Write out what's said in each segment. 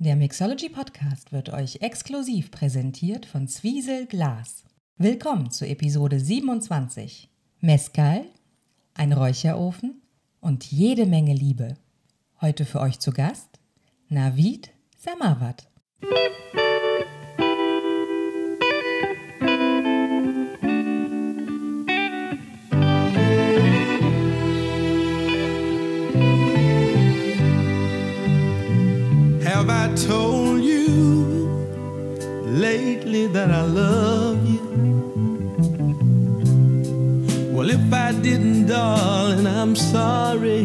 Der Mixology Podcast wird euch exklusiv präsentiert von Zwiesel Glas. Willkommen zu Episode 27. Mescal, ein Räucherofen und jede Menge Liebe. Heute für euch zu Gast Navid Samawat. Told you lately that I love you? Well, if I didn't, darling, I'm sorry.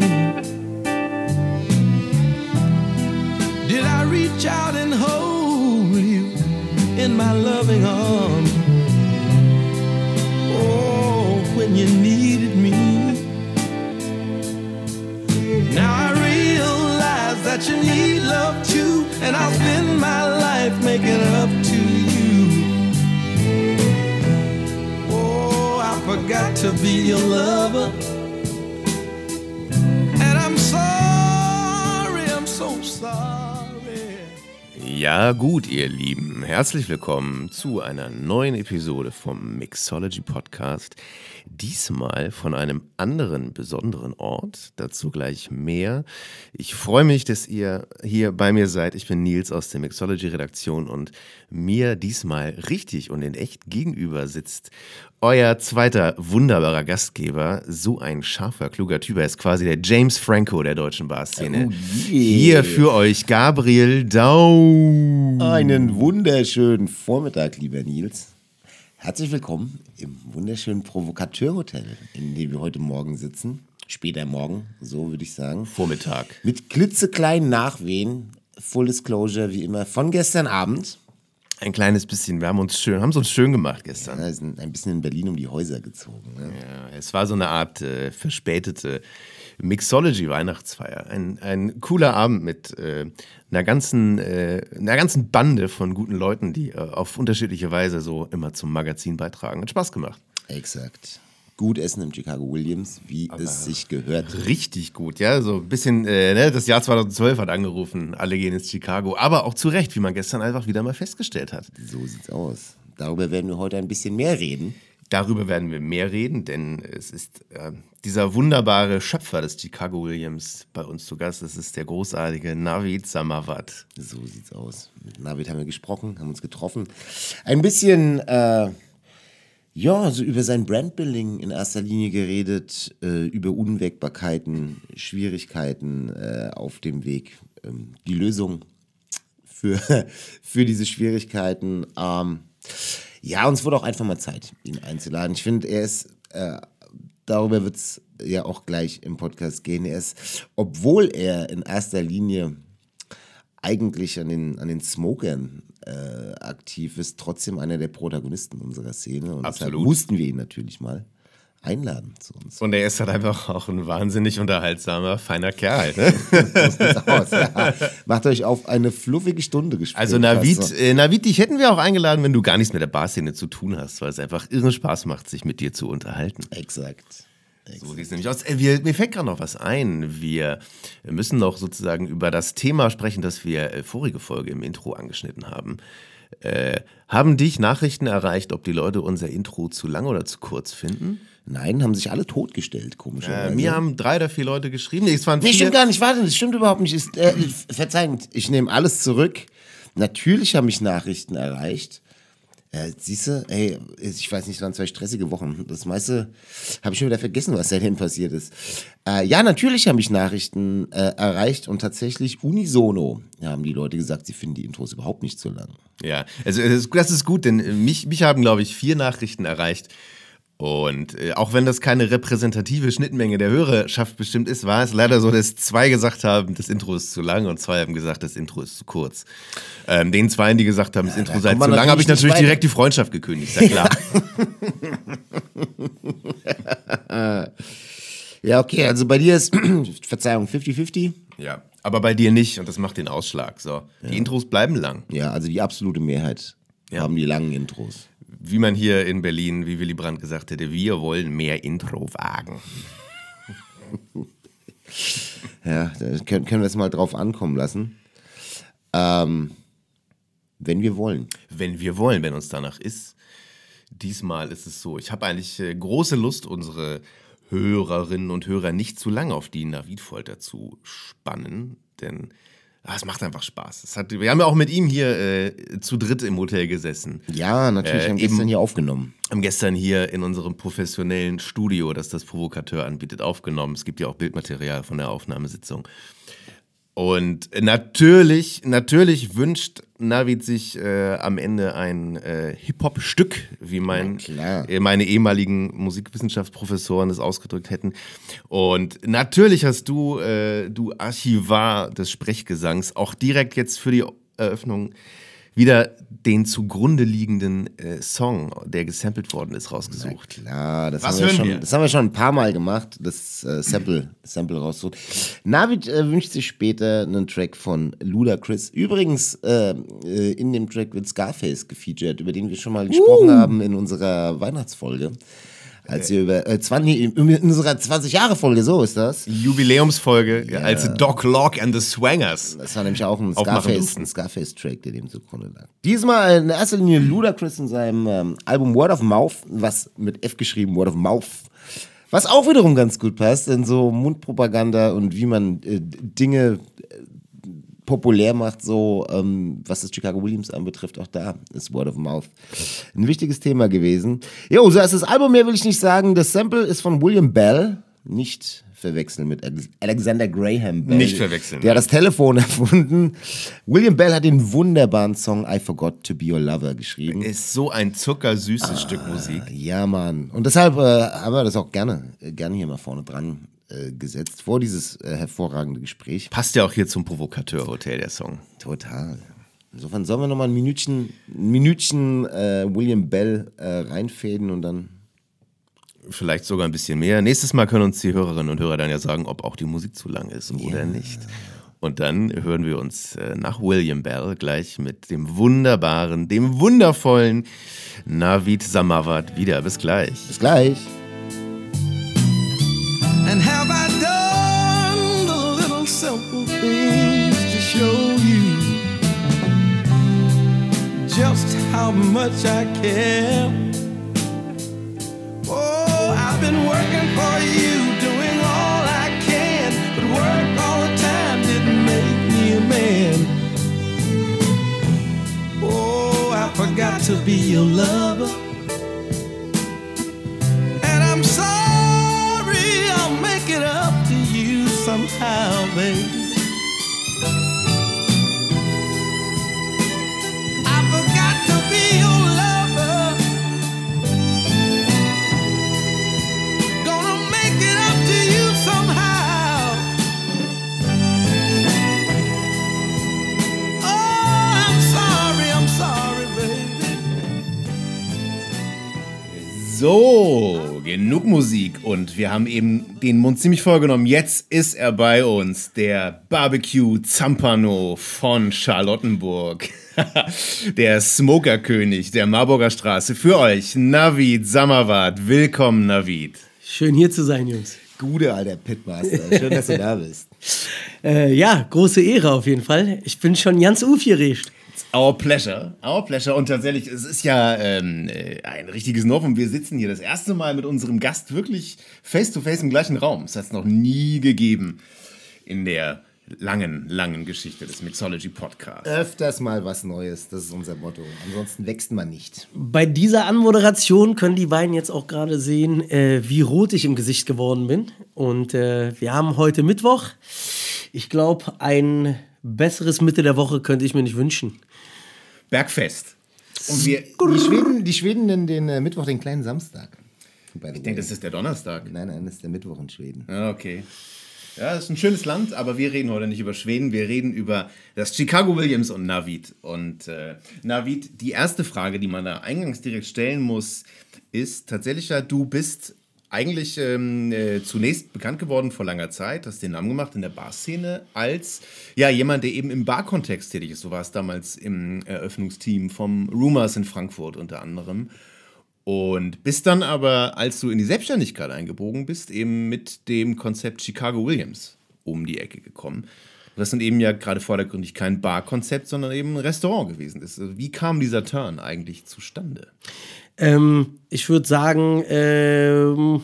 Did I reach out and hold you in my loving arms? Oh, when you needed me. Now I realize that you need to be your lover. And I'm sorry, I'm so sorry. Ja, gut, ihr Lieben. Herzlich willkommen zu einer neuen Episode vom Mixology Podcast. Diesmal von einem anderen besonderen Ort. Dazu gleich mehr. Ich freue mich, dass ihr hier bei mir seid. Ich bin Nils aus der Mixology Redaktion und mir diesmal richtig und in echt gegenüber sitzt euer zweiter wunderbarer Gastgeber. So ein scharfer, kluger Typ. Er ist quasi der James Franco der deutschen Barszene. Oh je. Hier für euch Gabriel Dau. Einen wunderschönen Vormittag, lieber Nils. Herzlich willkommen im wunderschönen Provokateur-Hotel, in dem wir heute Morgen sitzen. Später Morgen, so würde ich sagen. Vormittag. Mit klitzekleinen Nachwehen, Full Disclosure wie immer, von gestern Abend. Ein kleines bisschen. Wir haben uns schön, haben es uns schön gemacht gestern. Wir sind ein bisschen in Berlin um die Häuser gezogen. Ne? Ja, es war so eine Art äh, verspätete Mixology-Weihnachtsfeier. Ein, ein cooler Abend mit äh, einer, ganzen, äh, einer ganzen Bande von guten Leuten, die äh, auf unterschiedliche Weise so immer zum Magazin beitragen. Hat Spaß gemacht. Exakt. Gut essen im Chicago Williams, wie es sich gehört. Richtig gut, ja. So ein bisschen, äh, ne, das Jahr 2012 hat angerufen, alle gehen ins Chicago. Aber auch zu Recht, wie man gestern einfach wieder mal festgestellt hat. So sieht's aus. Darüber werden wir heute ein bisschen mehr reden. Darüber werden wir mehr reden, denn es ist äh, dieser wunderbare Schöpfer des Chicago Williams bei uns zu Gast. Das ist der großartige Navid Samawat. So sieht's aus. Mit Navid haben wir gesprochen, haben uns getroffen. Ein bisschen, äh, ja, so über sein Brandbuilding in erster Linie geredet, äh, über Unwägbarkeiten, Schwierigkeiten äh, auf dem Weg, ähm, die Lösung für, für diese Schwierigkeiten. Ähm, ja, uns wurde auch einfach mal Zeit, ihn einzuladen. Ich finde, er ist, äh, darüber wird es ja auch gleich im Podcast gehen, er ist, obwohl er in erster Linie eigentlich an den, an den Smokern äh, aktiv ist, trotzdem einer der Protagonisten unserer Szene. Und deshalb Absolut. mussten wir ihn natürlich mal einladen zu uns. Und er ist halt einfach auch ein wahnsinnig unterhaltsamer, feiner Kerl. Ne? Aus, ja. Macht euch auf eine fluffige Stunde gespannt. Also Navid, äh, Navid, dich hätten wir auch eingeladen, wenn du gar nichts mit der Barszene zu tun hast, weil es einfach irre Spaß macht, sich mit dir zu unterhalten. Exakt. So sieht es nämlich aus. Äh, wir, mir fällt gerade noch was ein. Wir müssen noch sozusagen über das Thema sprechen, das wir äh, vorige Folge im Intro angeschnitten haben. Äh, haben dich Nachrichten erreicht, ob die Leute unser Intro zu lang oder zu kurz finden? Nein, haben sich alle totgestellt, komischerweise. Äh, mir haben drei oder vier Leute geschrieben. Nee, es waren Nee, vier. stimmt gar nicht, warte, das stimmt überhaupt nicht. Ist, äh, Verzeihung, ich nehme alles zurück. Natürlich haben mich Nachrichten erreicht. Äh, Siehst du, ey, ich weiß nicht, es waren zwei stressige Wochen. Das meiste habe ich schon wieder vergessen, was seitdem passiert ist. Äh, ja, natürlich haben mich Nachrichten äh, erreicht und tatsächlich unisono haben die Leute gesagt, sie finden die Intros überhaupt nicht so lang. Ja, also das ist- gut, denn mich, mich haben, glaube ich, vier Nachrichten erreicht. Und äh, auch wenn das keine repräsentative Schnittmenge der Hörerschaft bestimmt ist, war es leider so, dass zwei gesagt haben, das Intro ist zu lang und zwei haben gesagt, das Intro ist zu kurz. Ähm, den zweien, die gesagt haben, das Intro da sei zu lang, habe ich natürlich nicht direkt die Freundschaft gekündigt, ist ja klar. Ja, okay, also bei dir ist, Verzeihung, 50-50? ja, aber bei dir nicht und das macht den Ausschlag. So, die Intros bleiben lang. Ja, also die absolute Mehrheit haben die langen Intros. Wie man hier in Berlin, wie Willy Brandt gesagt hätte, wir wollen mehr Intro-Wagen. Ja, da können, können wir es mal drauf ankommen lassen. Ähm, wenn wir wollen. Wenn wir wollen, wenn uns danach ist. Diesmal ist es so. Ich habe eigentlich äh, große Lust, unsere Hörerinnen und Hörer nicht zu lange auf die Navid-Folter zu spannen, denn ah, es macht einfach Spaß. Es hat, wir haben ja auch mit ihm hier äh, zu dritt im Hotel gesessen. Ja, natürlich. Äh, haben gestern hier aufgenommen. Haben gestern hier in unserem professionellen Studio, das das Provokateur anbietet, aufgenommen. Es gibt ja auch Bildmaterial von der Aufnahmesitzung. Und natürlich, natürlich wünscht Navid sich äh, am Ende ein äh, Hip-Hop-Stück, wie mein, äh, meine ehemaligen Musikwissenschaftsprofessoren es ausgedrückt hätten. Und natürlich hast du, äh, du Archivar des Sprechgesangs, auch direkt jetzt für die Eröffnung wieder den zugrunde liegenden äh, Song, der gesampelt worden ist, rausgesucht. Klar, das, Was haben wir, hören schon, wir? das haben wir schon ein paar Mal gemacht, das äh, Sample, Sample raussucht. Navid äh, wünscht sich später einen Track von Ludacris. Übrigens, äh, äh, in dem Track wird Scarface gefeatured, über den wir schon mal gesprochen haben in unserer Weihnachtsfolge. Als wir über, äh, 20, in unserer 20-Jahre-Folge, so ist das. Jubiläumsfolge ja. als Doc Lock and the Swangers. Das war nämlich auch ein Aufmachen Scarface, Scarface-Track, der dem zugrunde lag. Diesmal in erster Linie Ludacris in seinem ähm, Album Word of Mouth, was mit F geschrieben, Word of Mouth. Was auch wiederum ganz gut passt, denn so Mundpropaganda und wie man äh, Dinge populär macht, so ähm, was das Chicago Williams anbetrifft, auch da ist Word of Mouth ein wichtiges Thema gewesen. Jo, so als das Album mehr will ich nicht sagen. Das Sample ist von William Bell, nicht verwechseln mit Alex- Alexander Graham Bell. Nicht verwechseln, Der ja. hat das Telefon erfunden. William Bell hat den wunderbaren Song I Forgot to Be Your Lover geschrieben. Ist so ein zuckersüßes Stück Musik. Ja, Mann. Und deshalb äh, haben wir das auch gerne, äh, gerne hier mal vorne dran äh, gesetzt, vor dieses äh, hervorragende Gespräch. Passt ja auch hier zum Provokateur-Hotel, der Song. Total. Insofern sollen wir nochmal ein Minütchen, ein Minütchen äh, William Bell äh, reinfäden und dann. Vielleicht sogar ein bisschen mehr. Nächstes Mal können uns die Hörerinnen und Hörer dann ja sagen, ob auch die Musik zu lang ist oder nicht. Und dann hören wir uns äh, nach William Bell gleich mit dem wunderbaren, dem wundervollen Navid Samawat wieder. Bis gleich. Bis gleich. And have I done the little simple things to show you just how much I care? Oh, I've been working for you, doing all I can, but work all the time didn't make me a man. Oh, I forgot to be your lover. So, genug Musik und wir haben eben den Mund ziemlich vollgenommen. Jetzt ist er bei uns, der Barbecue Zampano von Charlottenburg. der Smokerkönig der Marburger Straße. Für euch, Navid Samawat. Willkommen, Navid. Schön hier zu sein, Jungs. Gute, alter Pitmaster. Schön, dass du da bist. Äh, ja, große Ehre auf jeden Fall. Ich bin schon ganz aufgeregt. Our pleasure, our pleasure. Und tatsächlich, es ist ja ähm, äh, ein richtiges Novum. Wir sitzen hier das erste Mal mit unserem Gast wirklich face to face im gleichen Raum. Das hat es noch nie gegeben in der langen, langen Geschichte des Mixology Podcasts. Öfters mal was Neues, das ist unser Motto. Ansonsten wächst man nicht. Bei dieser Anmoderation können die beiden jetzt auch gerade sehen, äh, wie rot ich im Gesicht geworden bin. Und äh, wir haben heute Mittwoch. Ich glaube, ein besseres Mitte der Woche könnte ich mir nicht wünschen. Bergfest. Und wir, Die Schweden, die Schweden nennen den äh, Mittwoch den kleinen Samstag. ich denke, das ist der Donnerstag. Nein, nein, das ist der Mittwoch in Schweden. Ja, okay. Ja, das ist ein schönes Land, aber wir reden heute nicht über Schweden, wir reden über das Chicago Williams und Navid. Und äh, Navid, die erste Frage, die man da eingangs direkt stellen muss, ist tatsächlich ja, du bist eigentlich ähm, äh, zunächst bekannt geworden vor langer Zeit, hast den Namen gemacht in der Barszene als ja jemand, der eben im Barkontext tätig ist. So war es damals im Eröffnungsteam vom Rumors in Frankfurt unter anderem. Und bist dann aber, als du in die Selbstständigkeit eingebogen bist, eben mit dem Konzept Chicago Williams um die Ecke gekommen. Das dann eben ja gerade vordergründig kein Barkonzept, sondern eben ein Restaurant gewesen ist. Also Wie kam dieser Turn eigentlich zustande? Ähm, ich würde sagen, ähm,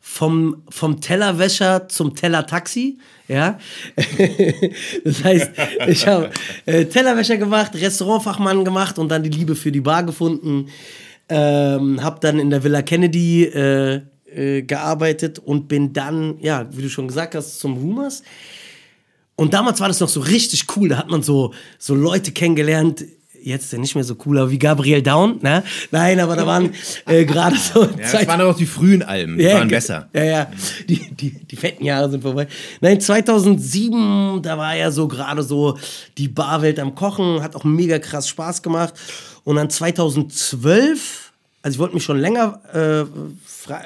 vom, vom Tellerwäscher zum Tellertaxi. Ja, das heißt, ich habe äh, Tellerwäscher gemacht, Restaurantfachmann gemacht und dann die Liebe für die Bar gefunden. Ähm, habe dann in der Villa Kennedy äh, äh, gearbeitet und bin dann, ja, wie du schon gesagt hast, zum Rumors. Und damals war das noch so richtig cool. Da hat man so, so Leute kennengelernt. Jetzt ist er nicht mehr so cool, aber wie Gabriel Down, ne? Nein, aber da waren äh, gerade so. Ja, das waren aber auch die frühen Alben, die waren ge- besser. Ja, ja. Die, die, die fetten Jahre sind vorbei. Nein, 2007, da war ja so gerade so die Barwelt am Kochen, hat auch mega krass Spaß gemacht. Und dann 2012, also ich wollte mich schon länger äh,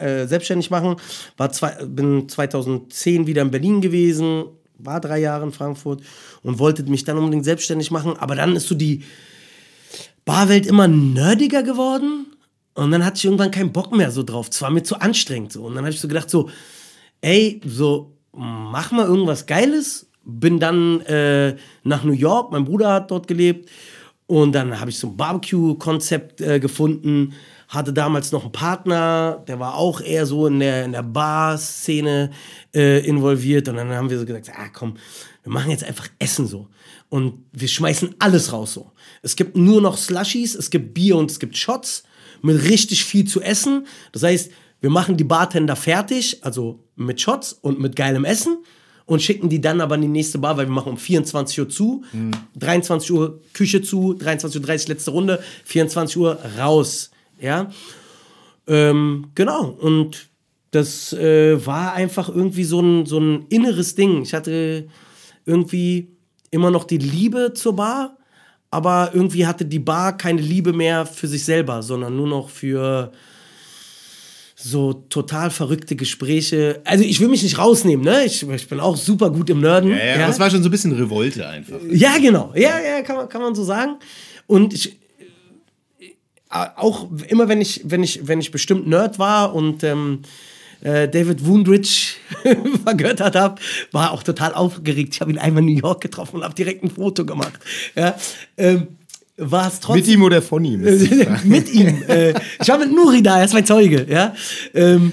äh, selbstständig machen, war zwei, bin 2010 wieder in Berlin gewesen, war drei Jahre in Frankfurt und wollte mich dann unbedingt selbstständig machen. Aber dann ist so die Barwelt immer nerdiger geworden. Und dann hatte ich irgendwann keinen Bock mehr so drauf. Es war mir zu anstrengend so. Und dann habe ich so gedacht so, ey, so mach mal irgendwas Geiles. Bin dann äh, nach New York. Mein Bruder hat dort gelebt. Und dann habe ich so ein Barbecue-Konzept äh, gefunden. Hatte damals noch einen Partner, der war auch eher so in der, in der Bar-Szene äh, involviert. Und dann haben wir so gesagt, ah komm, wir machen jetzt einfach Essen so. Und wir schmeißen alles raus so. Es gibt nur noch Slushies, es gibt Bier und es gibt Shots mit richtig viel zu essen. Das heißt, wir machen die Bartender fertig, also mit Shots und mit geilem Essen und schicken die dann aber in die nächste Bar, weil wir machen um 24 Uhr zu, 23 Uhr Küche zu, 23.30 Uhr letzte Runde, 24 Uhr raus. Ja, ähm, genau. Und das äh, war einfach irgendwie so ein, so ein inneres Ding. Ich hatte irgendwie immer noch die Liebe zur Bar, aber irgendwie hatte die Bar keine Liebe mehr für sich selber, sondern nur noch für so total verrückte Gespräche. Also ich will mich nicht rausnehmen, ne? Ich, ich bin auch super gut im Nerden. Ja, ja, aber es war schon so ein bisschen Revolte einfach. Ja, genau. Ja, ja, kann man, kann man so sagen. Und ich, auch immer wenn ich, wenn ich, wenn ich bestimmt Nerd war und ähm, äh, David Woundridge vergöttert habe, war auch total aufgeregt. Ich habe ihn einmal in New York getroffen und habe direkt ein Foto gemacht. Ja, ähm, war es trotzdem Mit ihm oder von ihm? mit ihm. Äh, ich war mit Nuri da, er ist mein Zeuge, ja. Ähm,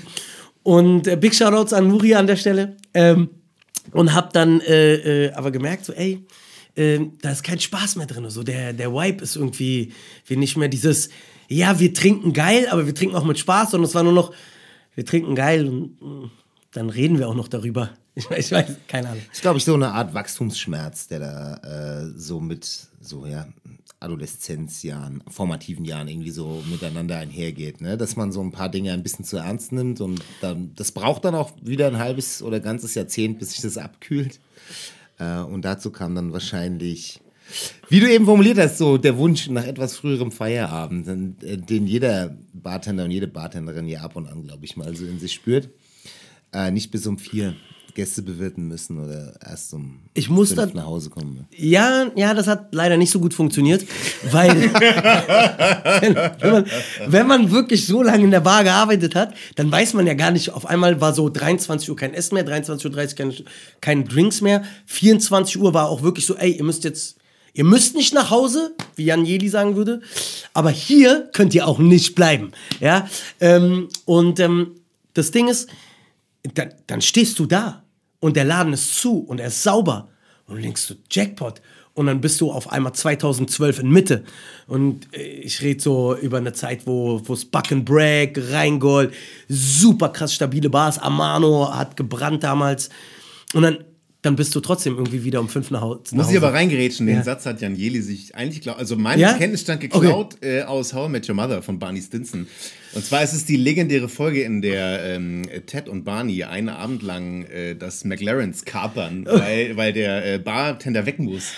und äh, Big Shoutouts an Nuri an der Stelle. Ähm, und hab dann äh, äh, aber gemerkt, so, ey, äh, da ist kein Spaß mehr drin. So, der, der Vibe ist irgendwie wie nicht mehr dieses, ja, wir trinken geil, aber wir trinken auch mit Spaß, sondern es war nur noch, wir trinken geil und mh, dann reden wir auch noch darüber. Ich weiß, ich weiß keine Ahnung. ist, glaube ich, so eine Art Wachstumsschmerz, der da äh, so mit so, ja, Adoleszenzjahren, formativen Jahren irgendwie so miteinander einhergeht, ne? Dass man so ein paar Dinge ein bisschen zu ernst nimmt und dann, das braucht dann auch wieder ein halbes oder ganzes Jahrzehnt, bis sich das abkühlt. Äh, und dazu kam dann wahrscheinlich, wie du eben formuliert hast, so der Wunsch nach etwas früherem Feierabend, den, äh, jeder Bartender und jede Bartenderin ja ab und an, glaube ich, mal so in sich spürt. Äh, nicht bis um vier Gäste bewirten müssen oder erst um Ich muss fünf da- nach Hause kommen. Ja, ja, das hat leider nicht so gut funktioniert, weil wenn, wenn, man, wenn man wirklich so lange in der Bar gearbeitet hat, dann weiß man ja gar nicht, auf einmal war so 23 Uhr kein Essen mehr, 23.30 Uhr keine, keine Drinks mehr, 24 Uhr war auch wirklich so, ey, ihr müsst jetzt, ihr müsst nicht nach Hause, wie Jan Jeli sagen würde, aber hier könnt ihr auch nicht bleiben, ja, ähm, und ähm, das Ding ist, dann, dann stehst du da und der Laden ist zu und er ist sauber und du denkst du, Jackpot. Und dann bist du auf einmal 2012 in Mitte. Und äh, ich rede so über eine Zeit, wo es Buck and Break, Rheingold, super krass stabile Bars, Amano hat gebrannt damals. Und dann, dann bist du trotzdem irgendwie wieder um fünf nach Hause. Muss ich aber reingerätschen, den Ja. Satz hat Jan Jeli sich eigentlich, glaub, also mein Ja? Kenntnisstand geklaut äh, aus How I Met Your Mother von Barney Stinson. Und zwar ist es die legendäre Folge, in der ähm, Ted und Barney einen Abend lang äh, das McLarens kapern, weil, weil der äh, Bartender weg muss.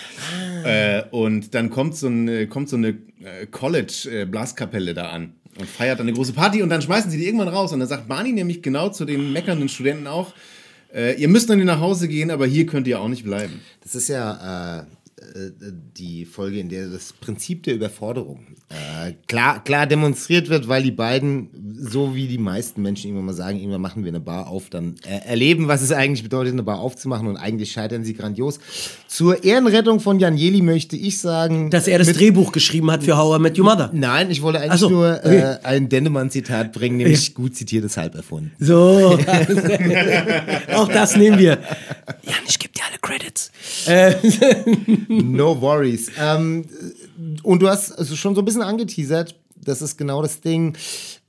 Äh, und dann kommt so, ein, äh, kommt so eine äh, College-Blaskapelle da an und feiert dann eine große Party und dann schmeißen sie die irgendwann raus. Und dann sagt Barney nämlich genau zu den meckernden Studenten auch, äh, ihr müsst dann nach Hause gehen, aber hier könnt ihr auch nicht bleiben. Das ist ja äh, äh, die Folge, in der das Prinzip der Überforderung äh, klar, klar demonstriert wird, weil die beiden, so wie die meisten Menschen irgendwann mal sagen, irgendwann machen wir eine Bar auf, dann äh, erleben, was es eigentlich bedeutet, eine Bar aufzumachen und eigentlich scheitern sie grandios. Zur Ehrenrettung von Jan Jeli möchte ich sagen, Dass er das mit- Drehbuch geschrieben hat für How I Met Your Mother. Nein, ich wollte eigentlich so, nur okay. äh, ein Dennemann-Zitat bringen, nämlich gut zitiertes halb erfunden. So. Auch das nehmen wir. Jan, ich gebe dir alle Credits. Äh, No worries. ähm, und du hast also schon so ein bisschen angeteasert, das ist genau das Ding.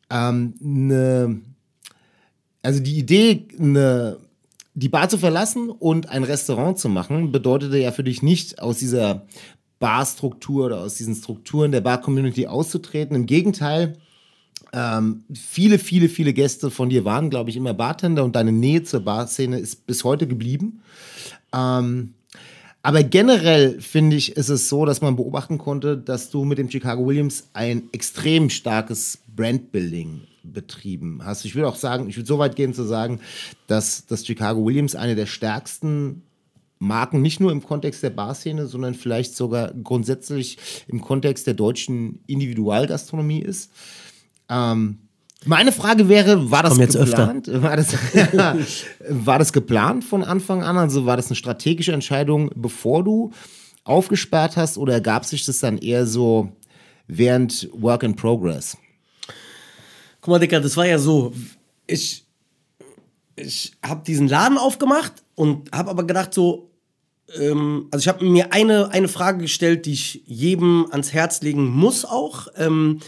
Ähm, ne, also die Idee, ne, die Bar zu verlassen und ein Restaurant zu machen, bedeutete ja für dich nicht aus dieser Barstruktur oder aus diesen Strukturen der Bar-Community auszutreten. Im Gegenteil, ähm, viele, viele, viele Gäste von dir waren, glaube ich, immer Bartender und deine Nähe zur Barszene ist bis heute geblieben. Ähm, aber generell finde ich, ist es so, dass man beobachten konnte, dass du mit dem Chicago Williams ein extrem starkes Brandbuilding betrieben hast. Ich würde auch sagen, ich würde so weit gehen zu sagen, dass das Chicago Williams eine der stärksten Marken nicht nur im Kontext der Barszene, sondern vielleicht sogar grundsätzlich im Kontext der deutschen Individualgastronomie ist. Ähm, meine Frage wäre, war das geplant? War das, war das geplant von Anfang an? Also war das eine strategische Entscheidung, bevor du aufgesperrt hast oder ergab sich das dann eher so während Work in Progress? Guck mal, Dicker, das war ja so. Ich, ich habe diesen Laden aufgemacht und habe aber gedacht so, ähm, also ich habe mir eine, eine Frage gestellt, die ich jedem ans Herz legen muss auch, ähm,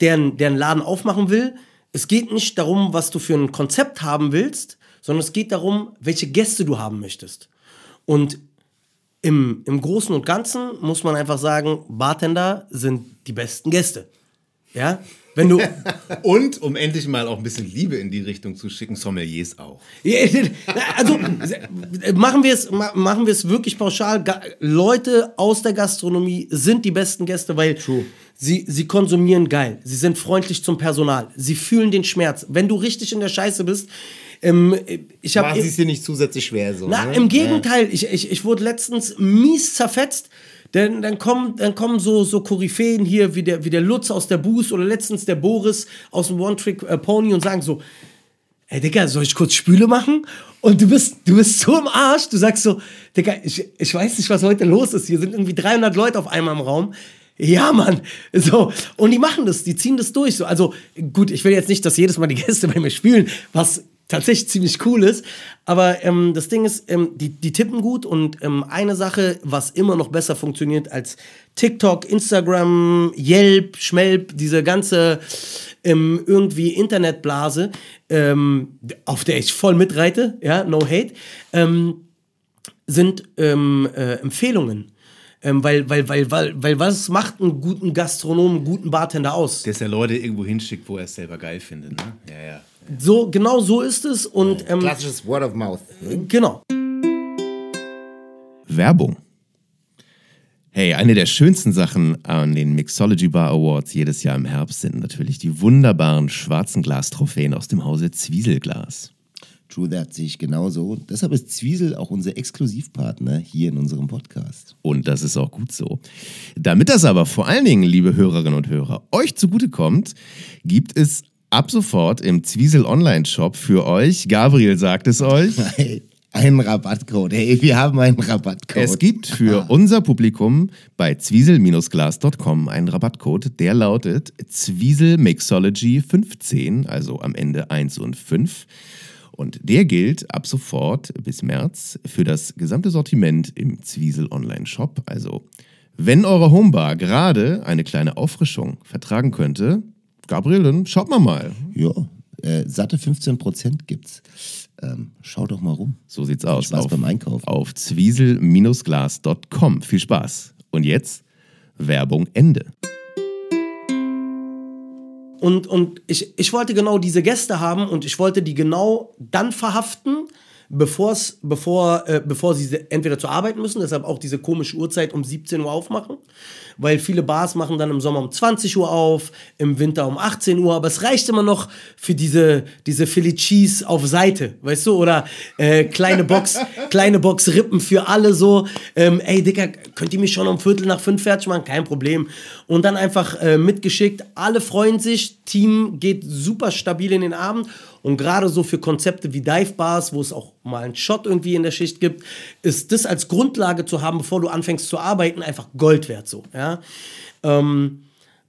der, einen- der einen Laden aufmachen will. Es geht nicht darum, was du für ein Konzept haben willst, sondern es geht darum, welche Gäste du haben möchtest. Und im, im Großen und Ganzen muss man einfach sagen, Bartender sind die besten Gäste. Ja, wenn du, Und um endlich mal auch ein bisschen Liebe in die Richtung zu schicken, Sommeliers auch. Ja, Also machen wir es ma- machen wir es wirklich pauschal. Leute aus der Gastronomie sind die besten Gäste, weil sie sie konsumieren geil. Sie sind freundlich zum Personal. Sie fühlen den Schmerz. Wenn du richtig in der Scheiße bist, ähm, ich habe War es dir nicht zusätzlich schwer so? na, ne? im Gegenteil, ich, ich, ich wurde letztens mies zerfetzt. Denn dann kommen, dann kommen so, so Koryphäen hier, wie der, wie der Lutz aus der Boost oder letztens der Boris aus dem One-Trick-Pony und sagen so, ey Digga, soll ich kurz Spüle machen? Und du bist, du bist so im Arsch, du sagst so, Digga, ich, ich weiß nicht, was heute los ist. Hier sind irgendwie 300 Leute auf einmal im Raum. Ja, Mann. So. Und die machen das, die ziehen das durch. So. Also, gut, ich will jetzt nicht, dass jedes Mal die Gäste bei mir spielen, was tatsächlich ziemlich cool ist. Aber ähm, das Ding ist, ähm, die, die tippen gut und ähm, eine Sache, was immer noch besser funktioniert als TikTok, Instagram, Yelp, Schmelp, diese ganze ähm, irgendwie Internetblase, ähm, auf der ich voll mitreite, ja, no hate, ähm, sind äh, Empfehlungen. Ähm, weil, weil, weil, weil, weil was macht einen guten Gastronomen, einen guten Bartender aus? Dass er Leute irgendwo hinschickt, wo er es selber geil findet. Ne? Ja, ja. So, genau so ist es und ähm, Klassisches Word of Mouth. Ne? genau. Werbung. Hey, eine der schönsten Sachen an den Mixology Bar Awards jedes Jahr im Herbst sind natürlich die wunderbaren schwarzen Glastrophäen aus dem Hause Zwieselglas. True That sehe ich genauso. Deshalb ist Zwiesel auch unser Exklusivpartner hier in unserem Podcast. Und das ist auch gut so. Damit das aber vor allen Dingen, liebe Hörerinnen und Hörer, euch zugutekommt, gibt es ab sofort im Zwiesel Online-Shop für euch, Gabriel sagt es euch, einen Rabattcode. Hey, wir haben einen Rabattcode. Es gibt für unser Publikum bei zwiesel-glas.com einen Rabattcode, der lautet Zwiesel Mixology 15, also am Ende 1 und 5. Und der gilt ab sofort bis März für das gesamte Sortiment im Zwiesel Online Shop. Also, wenn eure Homebar gerade eine kleine Auffrischung vertragen könnte, Gabriel, dann schaut mal mal. Ja, äh, satte 15% gibt's. Ähm, schaut doch mal rum. So sieht's aus. Spaß auf, beim Einkaufen. Auf zwiesel-glas.com. Viel Spaß. Und jetzt Werbung Ende. Und, und ich, ich wollte genau diese Gäste haben und ich wollte die genau dann verhaften, bevor's, bevor, äh, bevor sie entweder zur Arbeit müssen, deshalb auch diese komische Uhrzeit um 17 Uhr aufmachen, weil viele Bars machen dann im Sommer um 20 Uhr auf, im Winter um 18 Uhr, aber es reicht immer noch für diese, diese Philly Cheese auf Seite, weißt du, oder äh, kleine Box, kleine Box Rippen für alle so, ähm, ey Dicker, könnt ihr mich schon um Viertel nach fünf fertig machen? Kein Problem. Und dann einfach äh, mitgeschickt, alle freuen sich, Team geht super stabil in den Abend und gerade so für Konzepte wie Dive Bars, wo es auch mal einen Shot irgendwie in der Schicht gibt, ist das als Grundlage zu haben, bevor du anfängst zu arbeiten, einfach Gold wert so, ja. Ähm,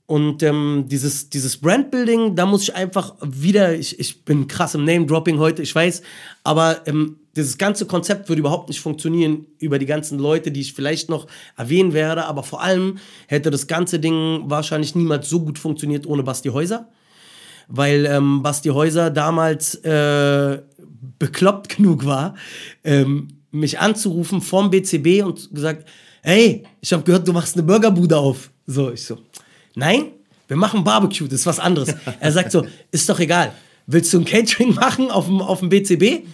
und ähm, dieses, dieses Brandbuilding, da muss ich einfach wieder, ich, ich bin krass im Name-Dropping heute, ich weiß, aber ähm, dieses ganze Konzept würde überhaupt nicht funktionieren über die ganzen Leute, die ich vielleicht noch erwähnen werde, aber vor allem hätte das ganze Ding wahrscheinlich niemals so gut funktioniert ohne Basti Häuser weil ähm, Basti Häuser damals äh, bekloppt genug war, ähm, mich anzurufen vom BCB und gesagt, hey, ich habe gehört, du machst eine Burgerbude auf. So, ich so, nein, wir machen Barbecue, das ist was anderes. er sagt so, ist doch egal, willst du ein Catering machen auf dem, auf dem BCB?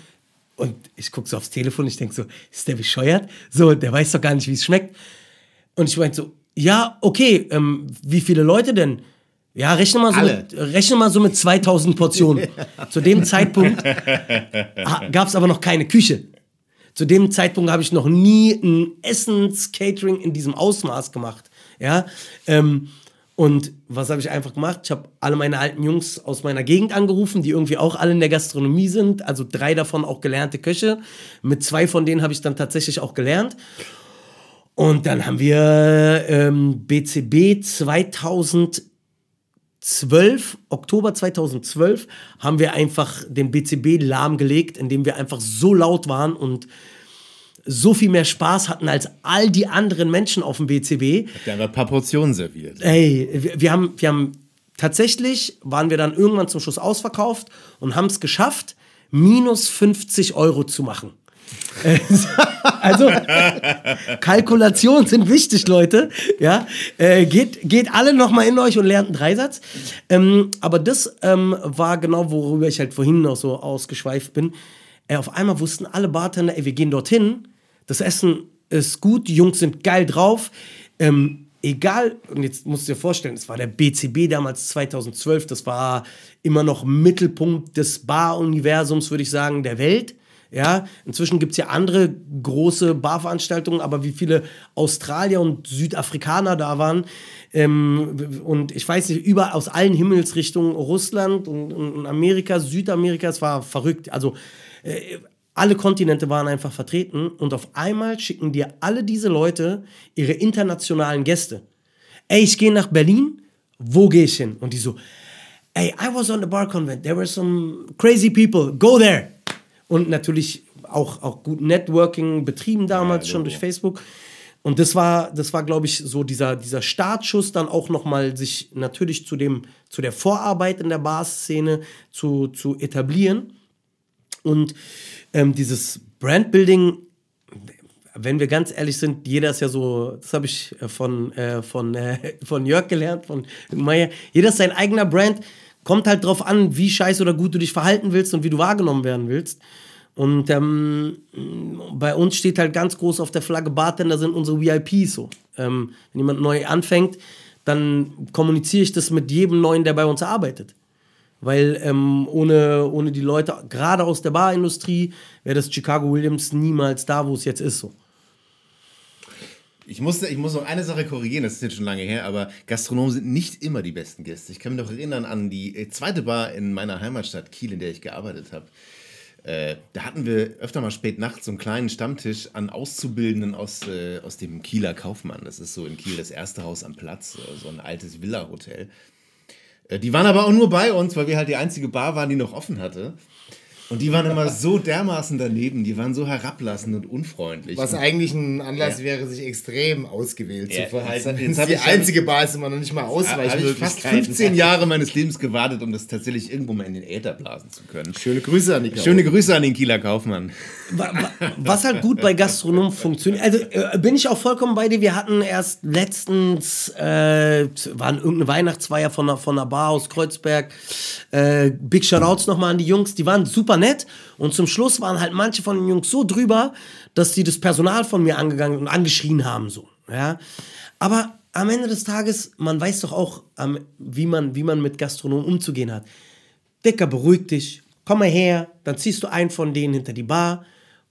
Und ich gucke so aufs Telefon, ich denke so, ist der bescheuert? So, der weiß doch gar nicht, wie es schmeckt. Und ich meinte so, ja, okay, ähm, wie viele Leute denn? Ja, rechne mal, so Alle. mit, rechne mal so mit 2000 Portionen. Zu dem Zeitpunkt gab es aber noch keine Küche. Zu dem Zeitpunkt habe ich noch nie ein Essens-Catering in diesem Ausmaß gemacht. Ja, ähm, und was habe ich einfach gemacht? Ich habe alle meine alten Jungs aus meiner Gegend angerufen, die irgendwie auch alle in der Gastronomie sind. Also drei davon auch gelernte Köche. Mit zwei von denen habe ich dann tatsächlich auch gelernt. Und dann haben wir ähm, BCB 2012, Oktober 2012, haben wir einfach den BCB lahmgelegt, indem wir einfach so laut waren und so viel mehr Spaß hatten als all die anderen Menschen auf dem BCB. Der haben ein paar Portionen serviert. Ey, wir, wir, haben, wir haben tatsächlich, waren wir dann irgendwann zum Schluss ausverkauft und haben es geschafft, minus 50 Euro zu machen. Also, Kalkulationen sind wichtig, Leute. Ja, äh, geht, geht alle nochmal in euch und lernt einen Dreisatz. Ähm, aber das ähm, war genau, worüber ich halt vorhin noch so ausgeschweift bin. Äh, auf einmal wussten alle Bartender, ey, wir gehen dorthin. Das Essen ist gut, die Jungs sind geil drauf. Ähm, egal, und jetzt musst du dir vorstellen, es war der BCB damals 2012, das war immer noch Mittelpunkt des Bar-Universums, würde ich sagen, der Welt. Ja, inzwischen gibt es ja andere große Barveranstaltungen, aber wie viele Australier und Südafrikaner da waren. Ähm, und ich weiß nicht, überall aus allen Himmelsrichtungen, Russland und, und Amerika, Südamerika, es war verrückt. Also äh, alle Kontinente waren einfach vertreten und auf einmal schicken dir alle diese Leute ihre internationalen Gäste. Ey, ich gehe nach Berlin, wo gehe ich hin? Und die so, ey, I was on the bar convent, there were some crazy people, go there. Und natürlich auch, auch gut Networking betrieben damals schon durch Facebook. Und das war, das war, glaube ich, so dieser, dieser Startschuss, dann auch nochmal sich natürlich zu, dem, zu der Vorarbeit in der Bar-Szene zu, zu etablieren. Und ähm, dieses Brandbuilding, wenn wir ganz ehrlich sind, jeder ist ja so, das habe ich äh, von, äh, von, äh, von Jörg gelernt, von Meier, jeder ist sein eigener Brand, kommt halt drauf an, wie scheiße oder gut du dich verhalten willst und wie du wahrgenommen werden willst. Und ähm, bei uns steht halt ganz groß auf der Flagge, Bartender sind unsere VIPs so. Ähm, wenn jemand neu anfängt, dann kommuniziere ich das mit jedem Neuen, der bei uns arbeitet. Weil ähm, ohne, ohne die Leute, gerade aus der Barindustrie, wäre das Chicago Williams niemals da, wo es jetzt ist. So. Ich, musste, ich muss noch eine Sache korrigieren, das ist jetzt schon lange her, aber Gastronomen sind nicht immer die besten Gäste. Ich kann mich noch erinnern an die äh, zweite Bar in meiner Heimatstadt Kiel, in der ich gearbeitet habe. Äh, da hatten wir öfter mal spät nachts so einen kleinen Stammtisch an Auszubildenden aus, äh, aus dem Kieler Kaufmann. Das ist so in Kiel das erste Haus am Platz, äh, so ein altes Villa-Hotel. Äh, die waren aber auch nur bei uns, weil wir halt die einzige Bar waren, die noch offen hatte. Und die waren immer so dermaßen daneben, die waren so herablassend und unfreundlich. Was Und- eigentlich ein Anlass Ja. wäre, sich extrem ausgewählt Ja, zu verhalten. jetzt- jetzt hab die ich einzige Bar ist man noch nicht mal habe ich fast Ausweichmöglichkeiten 15 hat. Jahre meines Lebens gewartet, um das tatsächlich irgendwo mal in den Äther blasen zu können. Schöne Grüße an die. Schöne Grüße an den Kieler Kaufmann. Wa- wa- Was halt gut bei Gastronomen funktioniert. Also äh, bin ich auch vollkommen bei dir. Wir hatten erst letztens, äh, waren irgendeine Weihnachtsfeier von einer, von einer Bar aus Kreuzberg. Äh, Big Shoutouts nochmal an die Jungs. Die waren super nett. Und zum Schluss waren halt manche von den Jungs so drüber, dass die das Personal von mir angegangen und angeschrien haben, so. Ja. Aber am Ende des Tages, man weiß doch auch, wie, man, wie man mit Gastronomen umzugehen hat. Dicker, beruhig dich, komm mal her, dann ziehst du einen von denen hinter die Bar,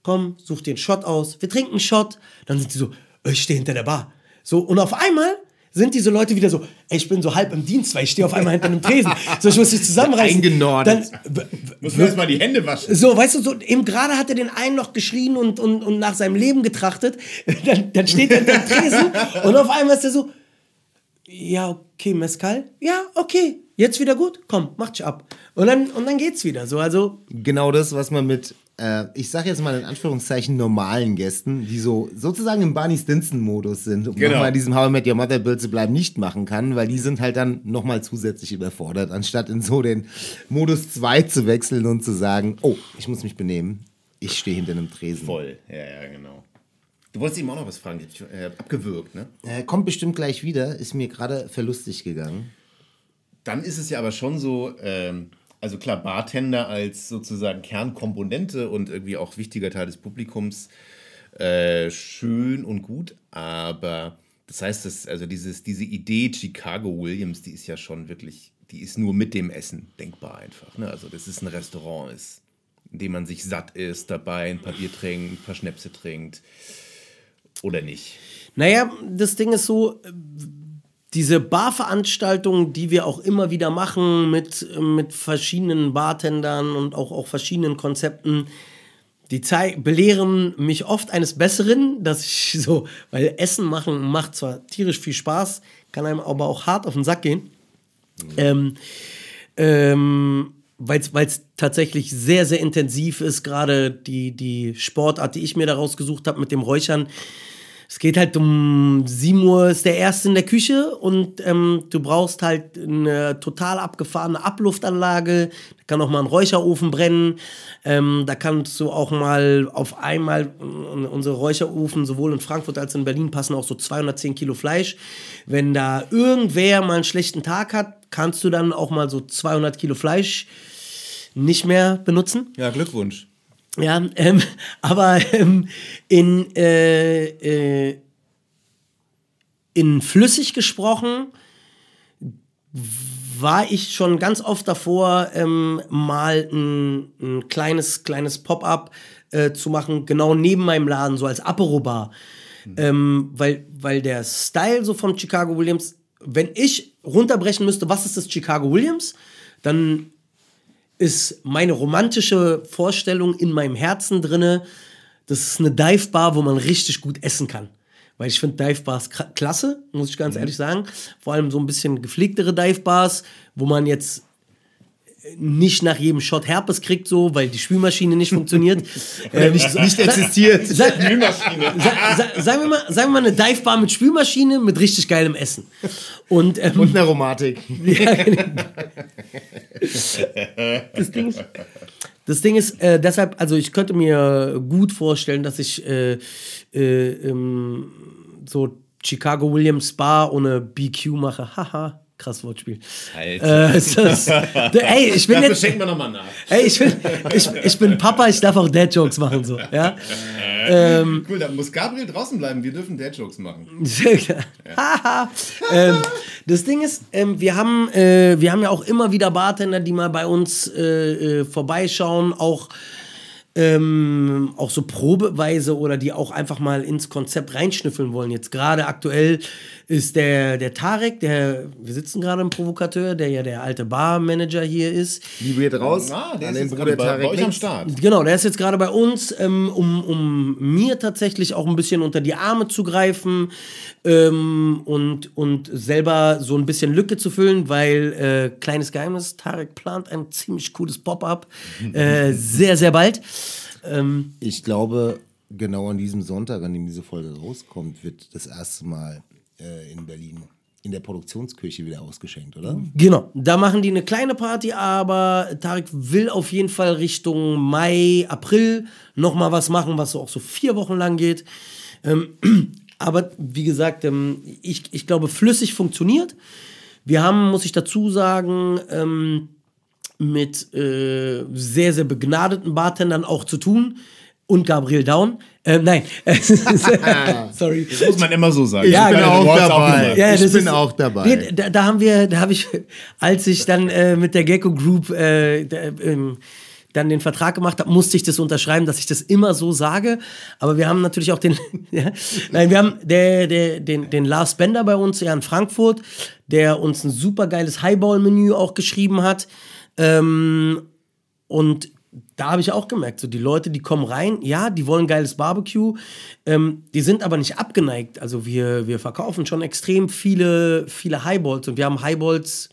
komm, such dir einen Shot aus, wir trinken einen Shot, dann sind die so, "Äh, ich stehe hinter der Bar. So, und auf einmal sind diese Leute wieder so, ey, ich bin so halb im Dienst, weil ich stehe auf einmal hinter einem Tresen. So, ich muss dich zusammenreißen. Eingenordet. Dann, Muss man erstmal die Hände waschen. so, weißt du, so, eben gerade hat er den einen noch geschrien und, und, und nach seinem Leben getrachtet. Dann, dann steht er hinter dem Tresen und auf einmal ist er so, ja, okay, Mescal, ja, okay, jetzt wieder gut, komm, mach dich ab. Und dann, und dann geht's wieder. So, also, Genau das, was man mit, äh, ich sag jetzt mal in Anführungszeichen, normalen Gästen, die so sozusagen im Barney Stinson-Modus sind, um Genau. nochmal in diesem How I Met Your Mother Bild zu bleiben, nicht machen kann, weil die sind halt dann nochmal zusätzlich überfordert, anstatt in so den Modus 2 zu wechseln und zu sagen, oh, ich muss mich benehmen, ich stehe hinter einem Tresen. Voll, ja, ja, genau. Du wolltest ihm auch noch was fragen, ich, äh, abgewürgt, ne? Äh, kommt bestimmt gleich wieder, ist mir gerade verlustig gegangen. Dann ist es ja aber schon so, ähm, also klar, Bartender als sozusagen Kernkomponente und irgendwie auch wichtiger Teil des Publikums, äh, schön und gut, aber das heißt, dass, also dieses, diese Idee Chicago Williams, die ist ja schon wirklich, die ist nur mit dem Essen denkbar einfach. Ne? Also das ist ein Restaurant ist, in dem man sich satt ist, dabei ein paar Bier trinkt, ein paar Schnäpse trinkt oder nicht. naja, das Ding ist so, diese Barveranstaltungen, die wir auch immer wieder machen mit, mit verschiedenen Bartendern und auch, auch verschiedenen Konzepten, die zei- belehren mich oft eines Besseren, dass ich so, weil Essen machen macht zwar tierisch viel Spaß, kann einem aber auch hart auf den Sack gehen. Ähm, ähm, weil es tatsächlich sehr, sehr intensiv ist, gerade die, die Sportart, die ich mir daraus gesucht habe mit dem Räuchern. Es geht halt um 7 Uhr ist der Erste in der Küche und ähm, du brauchst halt eine total abgefahrene Abluftanlage. Da kann auch mal ein Räucherofen brennen. Ähm, da kannst du auch mal auf einmal, äh, unsere Räucherofen sowohl in Frankfurt als in Berlin passen auch so 210 Kilo Fleisch. Wenn da irgendwer mal einen schlechten Tag hat, kannst du dann auch mal so 200 Kilo Fleisch nicht mehr benutzen. Ja, Glückwunsch. Ja, ähm, aber ähm, in, äh, äh, in flüssig gesprochen war ich schon ganz oft davor, ähm, mal ein, ein kleines, kleines Pop-up äh, zu machen, genau neben meinem Laden, so als Apero-Bar. Ähm, weil, weil der Style so von Chicago Williams, wenn ich runterbrechen müsste, was ist das Chicago Williams, dann ist meine romantische Vorstellung in meinem Herzen drinne. Das ist eine Dive-Bar, wo man richtig gut essen kann. Weil ich finde Dive-Bars klasse, muss ich ganz ehrlich sagen. Vor allem so ein bisschen gepflegtere Dive-Bars, wo man jetzt nicht nach jedem Shot Herpes kriegt, so, weil die Spülmaschine nicht funktioniert. ähm, nicht, Nicht existiert. Sa sa sa sagen, wir mal, sagen wir mal eine Dive-Bar mit Spülmaschine mit richtig geilem Essen. Und, ähm, Und eine Aromatik. ja, genau. das Ding ist, das Ding ist äh, deshalb, also ich könnte mir gut vorstellen, dass ich äh, äh, ähm, so Chicago Williams Bar ohne BQ mache. Haha, krass Wortspiel. Alter. Äh, ist das, ey, ich bin Dafür jetzt, schenken wir nochmal nach. ey, ich bin, ich, ich bin Papa, ich darf auch Dad-Jokes machen, so, ja. Cool, da muss Gabriel draußen bleiben. Wir dürfen Dad-Jokes machen. Haha. ähm, das Ding ist, ähm, wir, haben, äh, wir haben ja auch immer wieder Bartender, die mal bei uns äh, äh, vorbeischauen, auch, ähm, auch so probeweise oder die auch einfach mal ins Konzept reinschnüffeln wollen. Jetzt gerade aktuell ist der, der Tarek, der, wir sitzen gerade im Provokateur, der ja der alte Barmanager hier ist. Liebe geht raus. Ah, der an ist den jetzt Bruder gerade bei, bei Tarek euch am. Start. Genau, der ist jetzt gerade bei uns, ähm, um, um mir tatsächlich auch ein bisschen unter die Arme zu greifen ähm, und, und selber so ein bisschen Lücke zu füllen, weil, äh, kleines Geheimnis, Tarek plant ein ziemlich cooles Pop-up äh, sehr, sehr bald. Ähm, Ich glaube, genau an diesem Sonntag, an dem diese Folge rauskommt, wird das erste Mal äh, in Berlin in der Produktionsküche wieder ausgeschenkt, oder? Genau, da machen die eine kleine Party, aber Tarek will auf jeden Fall Richtung Mai, April nochmal was machen, was auch so vier Wochen lang geht. Ähm, aber wie gesagt, ähm, ich, ich glaube, flüssig funktioniert. Wir haben, muss ich dazu sagen, ähm, mit äh, sehr, sehr begnadeten Bartendern auch zu tun. Und Gabriel Down. Äh, nein. Sorry. Das muss man immer so sagen. Ja, Ich bin genau. auch dabei. Ja, ich bin ist- auch dabei. Nee, da, da haben wir, da habe ich, als ich dann äh, mit der Gecko Group äh, da, ähm, dann den Vertrag gemacht habe, musste ich das unterschreiben, dass ich das immer so sage. Aber wir haben natürlich auch den, ja, nein, wir haben der, der, den, den Lars Bender bei uns ja in Frankfurt, der uns ein super geiles Highball-Menü auch geschrieben hat. Ähm, und da habe ich auch gemerkt, so die Leute, die kommen rein, ja, die wollen geiles Barbecue, ähm, die sind aber nicht abgeneigt. Also wir, wir verkaufen schon extrem viele, viele Highballs und wir haben Highballs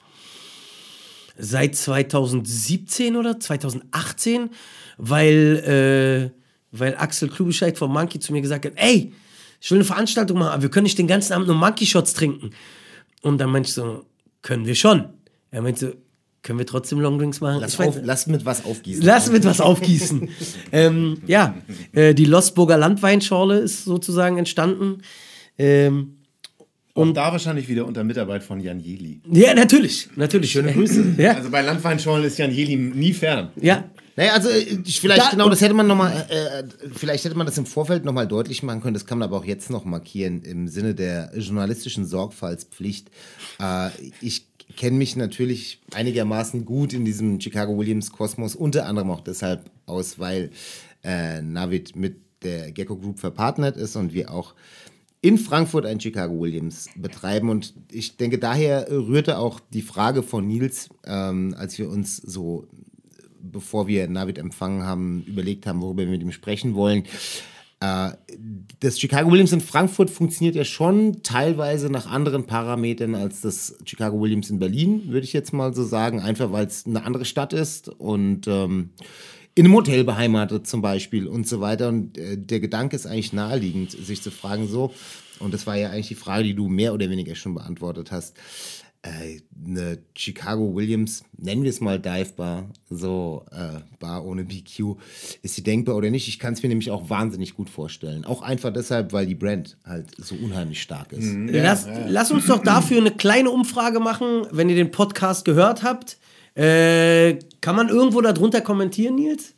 seit 2017 oder 2018, weil, äh, weil Axel Klubescheid von Monkey zu mir gesagt hat, ey, ich will eine Veranstaltung machen, aber wir können nicht den ganzen Abend nur Monkey Shots trinken. Und dann meinte ich so, können wir schon. Er meinte so, können wir trotzdem Longdrinks machen? Lass, auf, lass mit was aufgießen. Lass mit was aufgießen. ähm, ja, äh, die Lostburger Landweinschorle ist sozusagen entstanden. Ähm, Und da wahrscheinlich wieder unter Mitarbeit von Jan Jeli. ja, natürlich, natürlich. Schöne Grüße. Ja, Also bei Landweinschorlen ist Jan Jeli nie fern. ja. Naja, also äh, ich- vielleicht Da- genau, das hätte man noch mal, äh, äh, vielleicht hätte man das im Vorfeld noch mal deutlich machen können. Das kann man aber auch jetzt noch markieren im Sinne der journalistischen Sorgfaltspflicht. Äh, ich kenne mich natürlich einigermaßen gut in diesem Chicago Williams Kosmos, unter anderem auch deshalb aus, weil äh, Navid mit der Gecko Group verpartnert ist und wir auch in Frankfurt ein Chicago Williams betreiben. Und ich denke, daher rührte auch die Frage von Nils, ähm, als wir uns so bevor wir Navid empfangen haben, überlegt haben, worüber wir mit ihm sprechen wollen. Äh, das Chicago Williams in Frankfurt funktioniert ja schon teilweise nach anderen Parametern als das Chicago Williams in Berlin, würde ich jetzt mal so sagen. Einfach weil es eine andere Stadt ist und ähm, in einem Hotel beheimatet zum Beispiel und so weiter. Und äh, der Gedanke ist eigentlich naheliegend, sich zu fragen, so, und das war ja eigentlich die Frage, die du mehr oder weniger schon beantwortet hast äh, eine Chicago Williams, nennen wir es mal Dive Bar, so äh, Bar ohne BQ, ist sie denkbar oder nicht? Ich kann es mir nämlich auch wahnsinnig gut vorstellen. Auch einfach deshalb, weil die Brand halt so unheimlich stark ist. lass, lass uns doch dafür eine kleine Umfrage machen, wenn ihr den Podcast gehört habt. Äh, kann man irgendwo darunter kommentieren, Nils?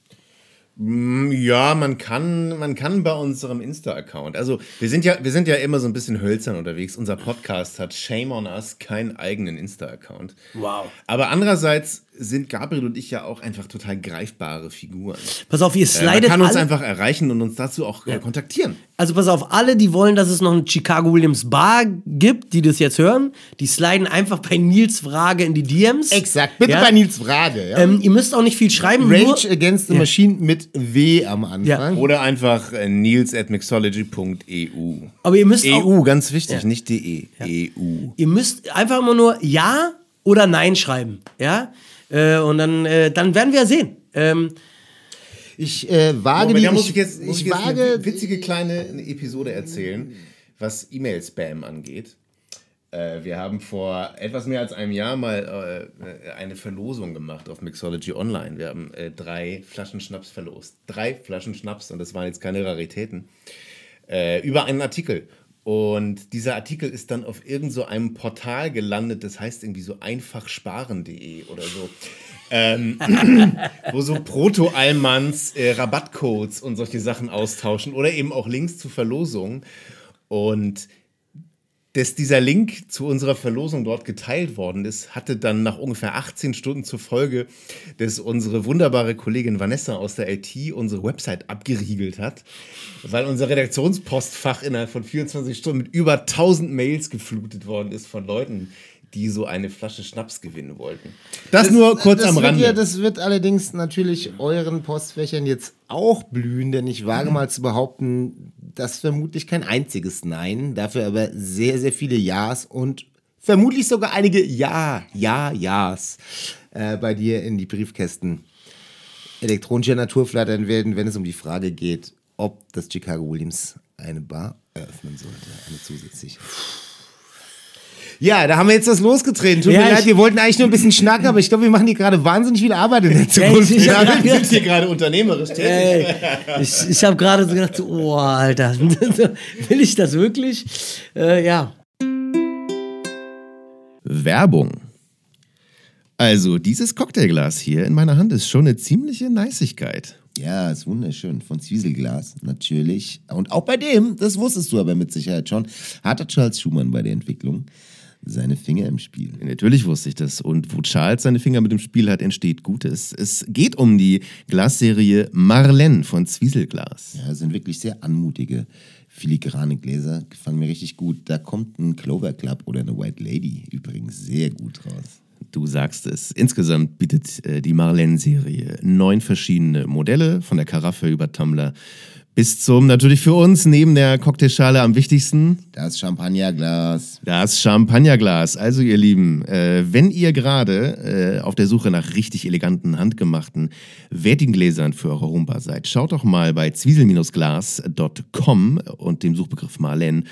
Ja, man kann, man kann bei unserem Insta-Account. Also wir sind ja, wir sind ja immer so ein bisschen hölzern unterwegs. Unser Podcast hat Shame on Us keinen eigenen Insta-Account. Wow. Aber andererseits sind Gabriel und ich ja auch einfach total greifbare Figuren. Pass auf, ihr Äh, man slidet kann uns alle. einfach erreichen und uns dazu auch äh, kontaktieren. Also pass auf, alle, die wollen, dass es noch eine Chicago Williams Bar gibt, die das jetzt hören, die sliden einfach bei Nils Frage in die DMs. Exakt, bitte Ja? bei Nils Frage. Ja? Ähm, ihr müsst auch nicht viel schreiben. Rage nur, Against the Machine mit W am Anfang. Oder einfach äh, nils at mixology.eu. aber ihr müsst auch, EU, ganz wichtig, nicht de. EU. ihr müsst einfach immer nur Ja oder Nein schreiben. Ja? Äh, und dann, äh, dann werden wir sehen. Ähm, Ich äh, wage Aber die, muss ich, ich jetzt, muss ich ich jetzt wage, eine witzige kleine Episode erzählen, was E-Mail-Spam angeht. Äh, wir haben vor etwas mehr als einem Jahr mal äh, eine Verlosung gemacht auf Mixology Online. Wir haben äh, drei Flaschen Schnaps verlost. Drei Flaschen Schnaps und das waren jetzt keine Raritäten. Über einen Artikel. Und dieser Artikel ist dann auf irgend so einem Portal gelandet, das heißt irgendwie so einfachsparen.de oder so. Ähm, wo so Proto-Allmanns äh, Rabattcodes und solche Sachen austauschen oder eben auch Links zu Verlosungen. Und dass dieser Link zu unserer Verlosung dort geteilt worden ist, hatte dann nach ungefähr 18 Stunden zur Folge, dass unsere wunderbare Kollegin Vanessa aus der IT unsere Website abgeriegelt hat, weil unser Redaktionspostfach innerhalb von 24 Stunden mit über 1000 Mails geflutet worden ist von Leuten, die so eine Flasche Schnaps gewinnen wollten. Das, nur kurz das am wird Rande. Ja, das wird allerdings natürlich euren Postfächern jetzt auch blühen, denn ich Mhm. wage mal zu behaupten, dass vermutlich kein einziges Nein, dafür aber sehr, sehr viele Ja's und vermutlich sogar einige Ja, Ja, Ja's äh, bei dir in die Briefkästen elektronischer Natur flattern werden, wenn es um die Frage geht, ob das Chicago Williams eine Bar eröffnen sollte, eine zusätzliche. Ja, da haben wir jetzt das losgetreten. Tut Ja, mir leid, wir wollten eigentlich nur ein bisschen schnacken, aber ich glaube, wir machen hier gerade wahnsinnig viel Arbeit in der Zukunft. ich- ich- Ja. Wir sind hier gerade unternehmerisch tätig. ey, ich ich habe gerade so gedacht, oh, Alter, will ich das wirklich? Äh, ja. Werbung. Also, dieses Cocktailglas hier in meiner Hand ist schon eine ziemliche Neisigkeit. Ja, ist wunderschön. Von Zwieselglas, natürlich. Und auch bei dem, das wusstest du aber mit Sicherheit schon, hatte Charles Schumann bei der Entwicklung seine Finger im Spiel. Natürlich wusste ich das. Und wo Charles seine Finger mit dem Spiel hat, entsteht Gutes. Es geht um die Glasserie Marlene von Zwieselglas. Ja, das sind wirklich sehr anmutige, filigrane Gläser. Gefallen mir richtig gut. Da kommt ein Clover Club oder eine White Lady übrigens sehr gut raus. Du sagst es. Insgesamt bietet äh, die Marlene-Serie neun verschiedene Modelle, von der Karaffe über Tumbler bis zum natürlich für uns neben der Cocktailschale am wichtigsten Das Champagnerglas. das Champagnerglas. Also ihr Lieben, äh, wenn ihr gerade äh, auf der Suche nach richtig eleganten, handgemachten, wertigen Gläsern für eure Homebar seid, schaut doch mal bei zwiesel-glas.com und dem Suchbegriff Marlene.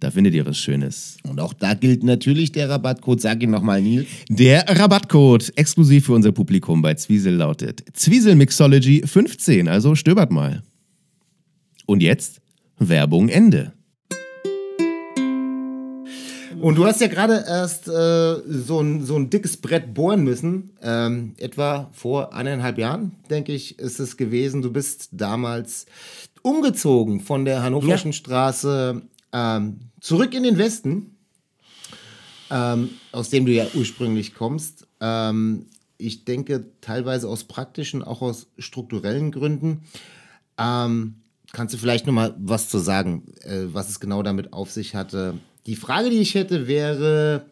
Da findet ihr was Schönes. Und auch da gilt natürlich der Rabattcode. Sag ihn nochmal, Nils. Der Rabattcode exklusiv für unser Publikum bei Zwiesel lautet Zwiesel Mixology 15, also stöbert mal. Und jetzt Werbung Ende. Und du hast ja gerade erst äh, so, ein, so ein dickes Brett bohren müssen. Ähm, etwa vor eineinhalb Jahren, denke ich, ist es gewesen. Du bist damals umgezogen von der Hannoverschen Straße ähm, zurück in den Westen, ähm, aus dem du ja ursprünglich kommst. Ähm, ich denke teilweise aus praktischen, auch aus strukturellen Gründen. Ähm, kannst du vielleicht noch mal was zu sagen, äh, was es genau damit auf sich hatte? Die Frage, die ich hätte, wäre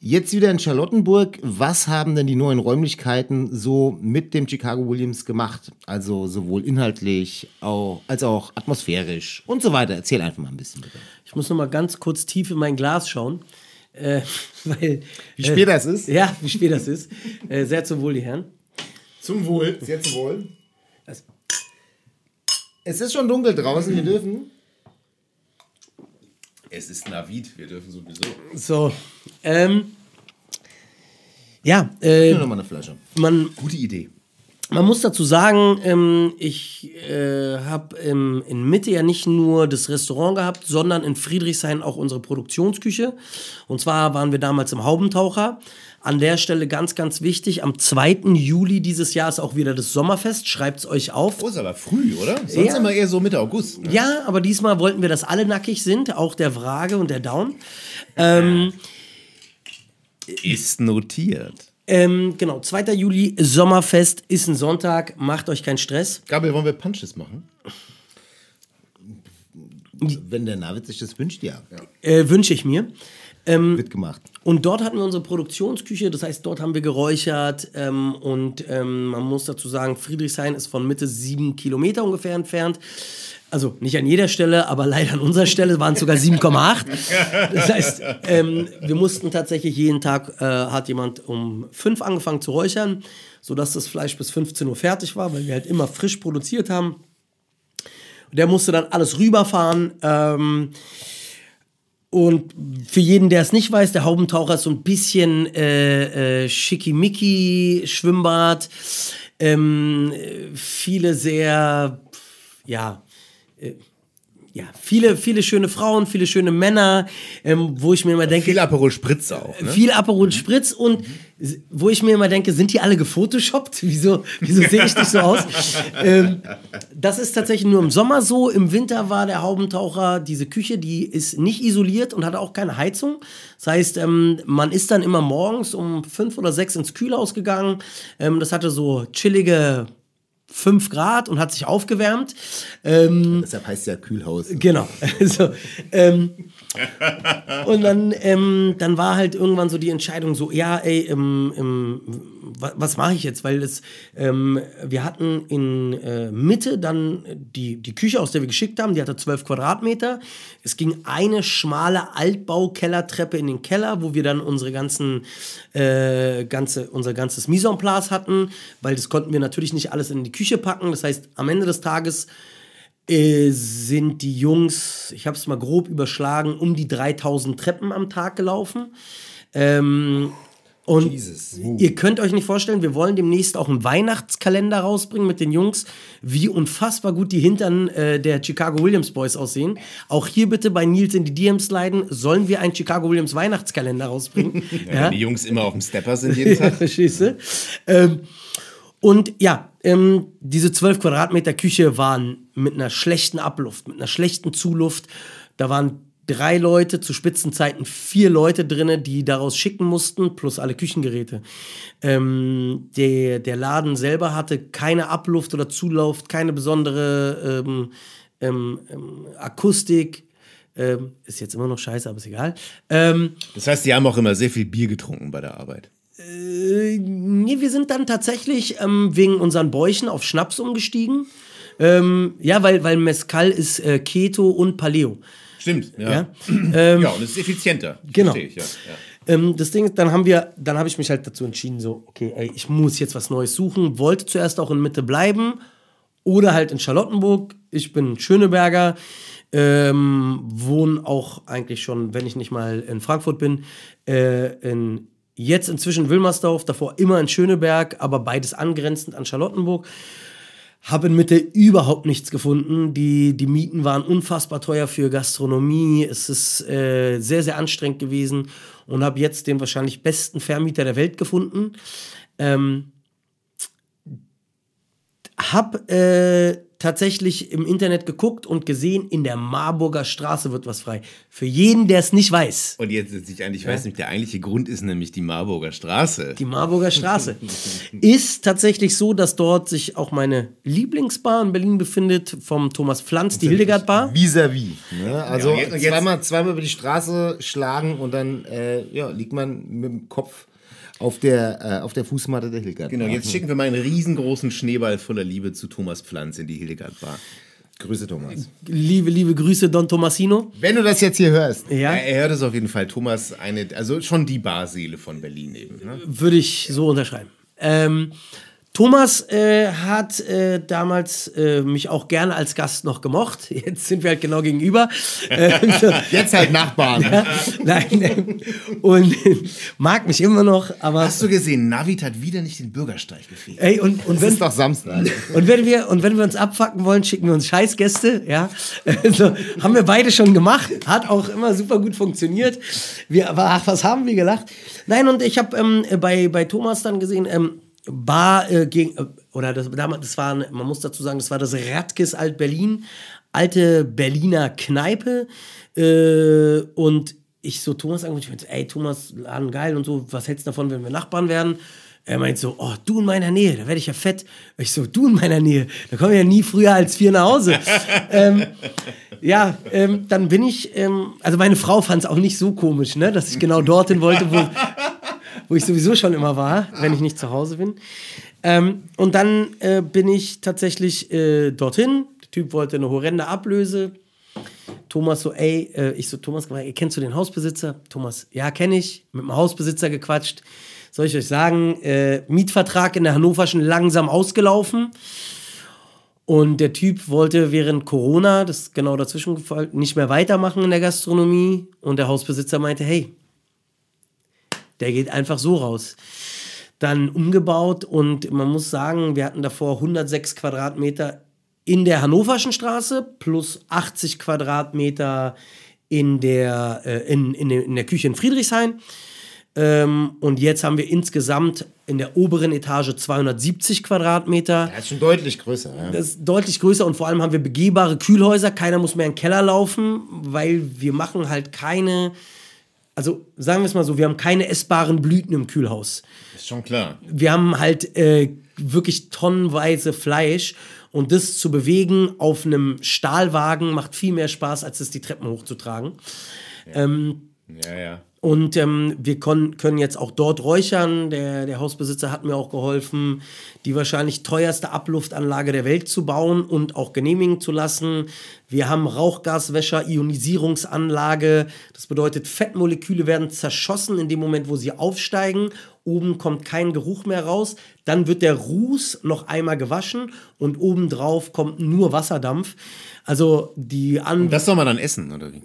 jetzt wieder in Charlottenburg. Was haben denn die neuen Räumlichkeiten so mit dem Chicago Williams gemacht? Also sowohl inhaltlich auch, als auch atmosphärisch und so weiter. Erzähl einfach mal ein bisschen bitte. Ich muss noch mal ganz kurz tief in mein Glas schauen. Äh, weil, Wie spät das ist? Ja, wie spät das ist. Äh, sehr zum Wohl, die Herren. Zum Wohl. Sehr zum Wohl. Es ist schon dunkel draußen. Wir dürfen. Es ist Navid, wir dürfen sowieso. So, ähm, ja, äh, Nur noch mal eine Flasche. man, Gute Idee. Man muss dazu sagen, ähm, ich äh, habe ähm, in Mitte ja nicht nur das Restaurant gehabt, sondern in Friedrichshain auch unsere Produktionsküche. Und zwar waren wir damals im Haubentaucher. An der Stelle ganz, ganz wichtig, am 2. Juli dieses Jahr ist auch wieder das Sommerfest. Schreibt's euch auf. Oh, ist aber früh, oder? Sonst Ja. immer eher so Mitte August. Ne? Ja, aber diesmal wollten wir, dass alle nackig sind, auch der Wrage und der Down. Ähm, Ist notiert. ähm, genau, 2. Juli, Sommerfest, ist ein Sonntag, macht euch keinen Stress. Gabriel, wollen wir Punches machen? Wenn der Navid sich das wünscht, ja. Äh, Wünsche ich mir. Wird gemacht. Und dort hatten wir unsere Produktionsküche, das heißt, dort haben wir geräuchert ähm, und ähm, man muss dazu sagen, Friedrichshain ist von Mitte sieben Kilometer ungefähr entfernt. Also nicht an jeder Stelle, aber leider an unserer Stelle waren es sogar 7,8. Das heißt, ähm, wir mussten tatsächlich jeden Tag, äh, hat jemand um fünf angefangen zu räuchern, sodass das Fleisch bis 15 Uhr fertig war, weil wir halt immer frisch produziert haben. Der musste dann alles rüberfahren. Ähm, und für jeden, der es nicht weiß, der Haubentaucher ist so ein bisschen äh, äh, schickimicki Schwimmbad. Ähm, äh, viele sehr, ja, äh, ja, viele, viele schöne Frauen, viele schöne Männer, ähm, wo ich mir immer denke, Viel Aperol Spritz auch. Ne? viel Aperol Spritz und s- wo ich mir immer denke, sind die alle gefotoshoppt? Wieso, wieso sehe ich nicht so aus? ähm, das ist tatsächlich nur im Sommer so. Im Winter war der Haubentaucher, diese Küche, die ist nicht isoliert und hatte auch keine Heizung. Das heißt, ähm, man ist dann immer morgens um fünf oder sechs ins Kühlhaus gegangen. Ähm, das hatte so chillige 5 Grad und hat sich aufgewärmt. Ähm, Deshalb heißt es ja Kühlhaus. Genau. Also, ähm, und dann, ähm, dann war halt irgendwann so die Entscheidung so, ja, ey, ähm, ähm, wa- was mache ich jetzt? Weil es, ähm, wir hatten in äh, Mitte dann die, die Küche, aus der wir geschickt haben, die hatte 12 Quadratmeter. Es ging eine schmale Altbau-Kellertreppe in den Keller, wo wir dann unsere ganzen, äh, ganze, unser ganzes Mise en place hatten, weil das konnten wir natürlich nicht alles in die Küche packen. Das heißt, am Ende des Tages äh, sind die Jungs, ich habe es mal grob überschlagen, um die 3000 Treppen am Tag gelaufen. Ähm, Und Jesus. ihr könnt euch nicht vorstellen, wir wollen demnächst auch einen Weihnachtskalender rausbringen mit den Jungs, wie unfassbar gut die Hintern äh, der Chicago Williams Boys aussehen. Auch hier bitte bei Nils in die DMs leiden, sollen wir einen Chicago Williams Weihnachtskalender rausbringen? Ja, wenn die Jungs immer auf dem Stepper sind jeden Tag. Du? Ähm, und ja, ähm, diese 12 Quadratmeter Küche waren mit einer schlechten Abluft, mit einer schlechten Zuluft. Da waren drei Leute, zu Spitzenzeiten vier Leute drinne, die daraus schicken mussten, plus alle Küchengeräte. Ähm, der, der Laden selber hatte keine Abluft oder Zulauf, keine besondere ähm, ähm, ähm, Akustik. Ähm, ist jetzt immer noch scheiße, aber ist egal. Ähm, Das heißt, die haben auch immer sehr viel Bier getrunken bei der Arbeit. äh, nee, wir sind dann tatsächlich wegen unseren Bäuchen auf Schnaps umgestiegen. Ähm, ja, weil, weil Mezcal ist äh, Keto und Paleo. Stimmt, ja. Ja? Ja, und es ist effizienter. Genau. Ich, ja. ja. Ähm, das Ding ist, dann haben wir, dann habe ich mich halt dazu entschieden, so, okay, ey, ich muss jetzt was Neues suchen. Wollte zuerst auch in Mitte bleiben oder halt in Charlottenburg. Ich bin Schöneberger, ähm, wohne auch eigentlich schon, wenn ich nicht mal in Frankfurt bin, äh, in jetzt inzwischen Wilmersdorf, davor immer in Schöneberg, aber beides angrenzend an Charlottenburg. Habe in Mitte überhaupt nichts gefunden. Die, die Mieten waren unfassbar teuer für Gastronomie. Es ist äh, sehr, sehr anstrengend gewesen und habe jetzt den wahrscheinlich besten Vermieter der Welt gefunden. Ähm, hab äh, tatsächlich im Internet geguckt und gesehen, in der Marburger Straße wird was frei. Für jeden, der es nicht weiß. Und jetzt, jetzt ich eigentlich weiß nicht, der eigentliche Grund ist nämlich die Marburger Straße. Die Marburger Straße. Ist tatsächlich so, dass dort sich auch meine Lieblingsbar in Berlin befindet, vom Thomas Pflanz, die Hildegard Bar. Vis-à-vis. Ne? Also Ja, jetzt- zweimal, zweimal über die Straße schlagen und dann äh, ja, liegt man mit dem Kopf auf der, äh, auf der Fußmatte der Hildegard. Genau, jetzt schicken wir mal einen riesengroßen Schneeball voller Liebe zu Thomas Pflanz in die Hildegard Bar. Grüße, Thomas. Liebe, liebe Grüße, Don Tomasino. Wenn du das jetzt hier hörst. Ja, Er, hört es auf jeden Fall. Thomas, eine, also schon die Barseele von Berlin eben. Ne? würde ich so unterschreiben. Ähm, Thomas äh, hat äh, damals äh, mich auch gerne als Gast noch gemocht. Jetzt sind wir halt genau gegenüber. Jetzt halt Nachbarn. Nein, ähm, und mag mich immer noch, aber Hast du gesehen, Navid hat wieder nicht den Bürgersteig gefehlt. ey und und wenn ist doch Samstag. und wenn wir und wenn wir uns abfacken wollen, schicken wir uns Scheißgäste, ja. Also, haben wir beide schon gemacht, hat auch immer super gut funktioniert. Wir aber ach, was haben wir gelacht? Nein, und ich habe ähm, bei bei Thomas dann gesehen, ähm, Bar äh, gegen äh, oder das damals das war man muss dazu sagen, das war das Radkes Alt Berlin, alte Berliner Kneipe äh, und ich so Thomas angerufen, ich meinte, ey Thomas, Laden geil und so, was hältst du davon, wenn wir Nachbarn werden? Er meint so, oh, du in meiner Nähe, da werde ich ja fett. Ich so, du in meiner Nähe, da komme ich ja nie früher als vier nach Hause. ähm, ja, ähm, dann bin ich, ähm, also meine Frau fand es auch nicht so komisch, ne, dass ich genau dorthin wollte, wo, wo ich sowieso schon immer war, wenn ich nicht zu Hause bin. Ähm, und dann äh, bin ich tatsächlich äh, dorthin. Der Typ wollte eine horrende Ablöse. Thomas so, ey, äh, ich so, Thomas, kennst du den Hausbesitzer? Thomas, ja, kenne ich. Mit dem Hausbesitzer gequatscht. Soll ich euch sagen, äh, Mietvertrag in der Hannoverschen langsam ausgelaufen. Und der Typ wollte während Corona, das ist genau dazwischen gefallen, nicht mehr weitermachen in der Gastronomie. Und der Hausbesitzer meinte, hey, der geht einfach so raus. Dann umgebaut und man muss sagen, wir hatten davor 106 Quadratmeter in der Hannoverschen Straße plus 80 Quadratmeter in der, äh, in, in, der- in der Küche in Friedrichshain. Ähm, und jetzt haben wir insgesamt in der oberen Etage 270 Quadratmeter. Das ist schon deutlich größer. Ja. Das ist deutlich größer und vor allem haben wir begehbare Kühlhäuser. Keiner muss mehr in den Keller laufen, weil wir machen halt keine, also sagen wir es mal so, wir haben keine essbaren Blüten im Kühlhaus. Ist schon klar. Wir haben halt äh, wirklich tonnenweise Fleisch und das zu bewegen auf einem Stahlwagen macht viel mehr Spaß, als es die Treppen hochzutragen. Ja, ja. Und ähm, wir kon- können jetzt auch dort räuchern. Der, der Hausbesitzer hat mir auch geholfen, die wahrscheinlich teuerste Abluftanlage der Welt zu bauen und auch genehmigen zu lassen. Wir haben Rauchgaswäscher, Ionisierungsanlage. Das bedeutet, Fettmoleküle werden zerschossen in dem Moment, wo sie aufsteigen. Oben kommt kein Geruch mehr raus. Dann wird der Ruß noch einmal gewaschen und obendrauf kommt nur Wasserdampf. Also die An Das soll man dann essen, oder wie?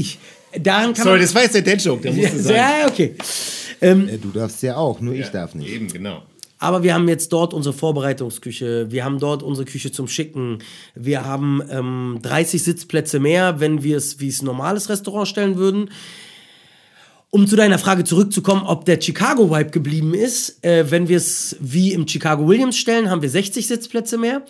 ich, daran kann Sorry, man das war jetzt der Dead-Joke, der musste sein. ja, okay. Ähm, Äh, Du darfst ja auch, nur ich darf nicht. Eben, genau. Aber wir haben jetzt dort unsere Vorbereitungsküche, wir haben dort unsere Küche zum Schicken, wir haben ähm, 30 Sitzplätze mehr, wenn wir es wie es ein normales Restaurant stellen würden. Um zu deiner Frage zurückzukommen, ob der Chicago Vibe geblieben ist, äh, wenn wir es wie im Chicago Williams stellen, haben wir 60 Sitzplätze mehr.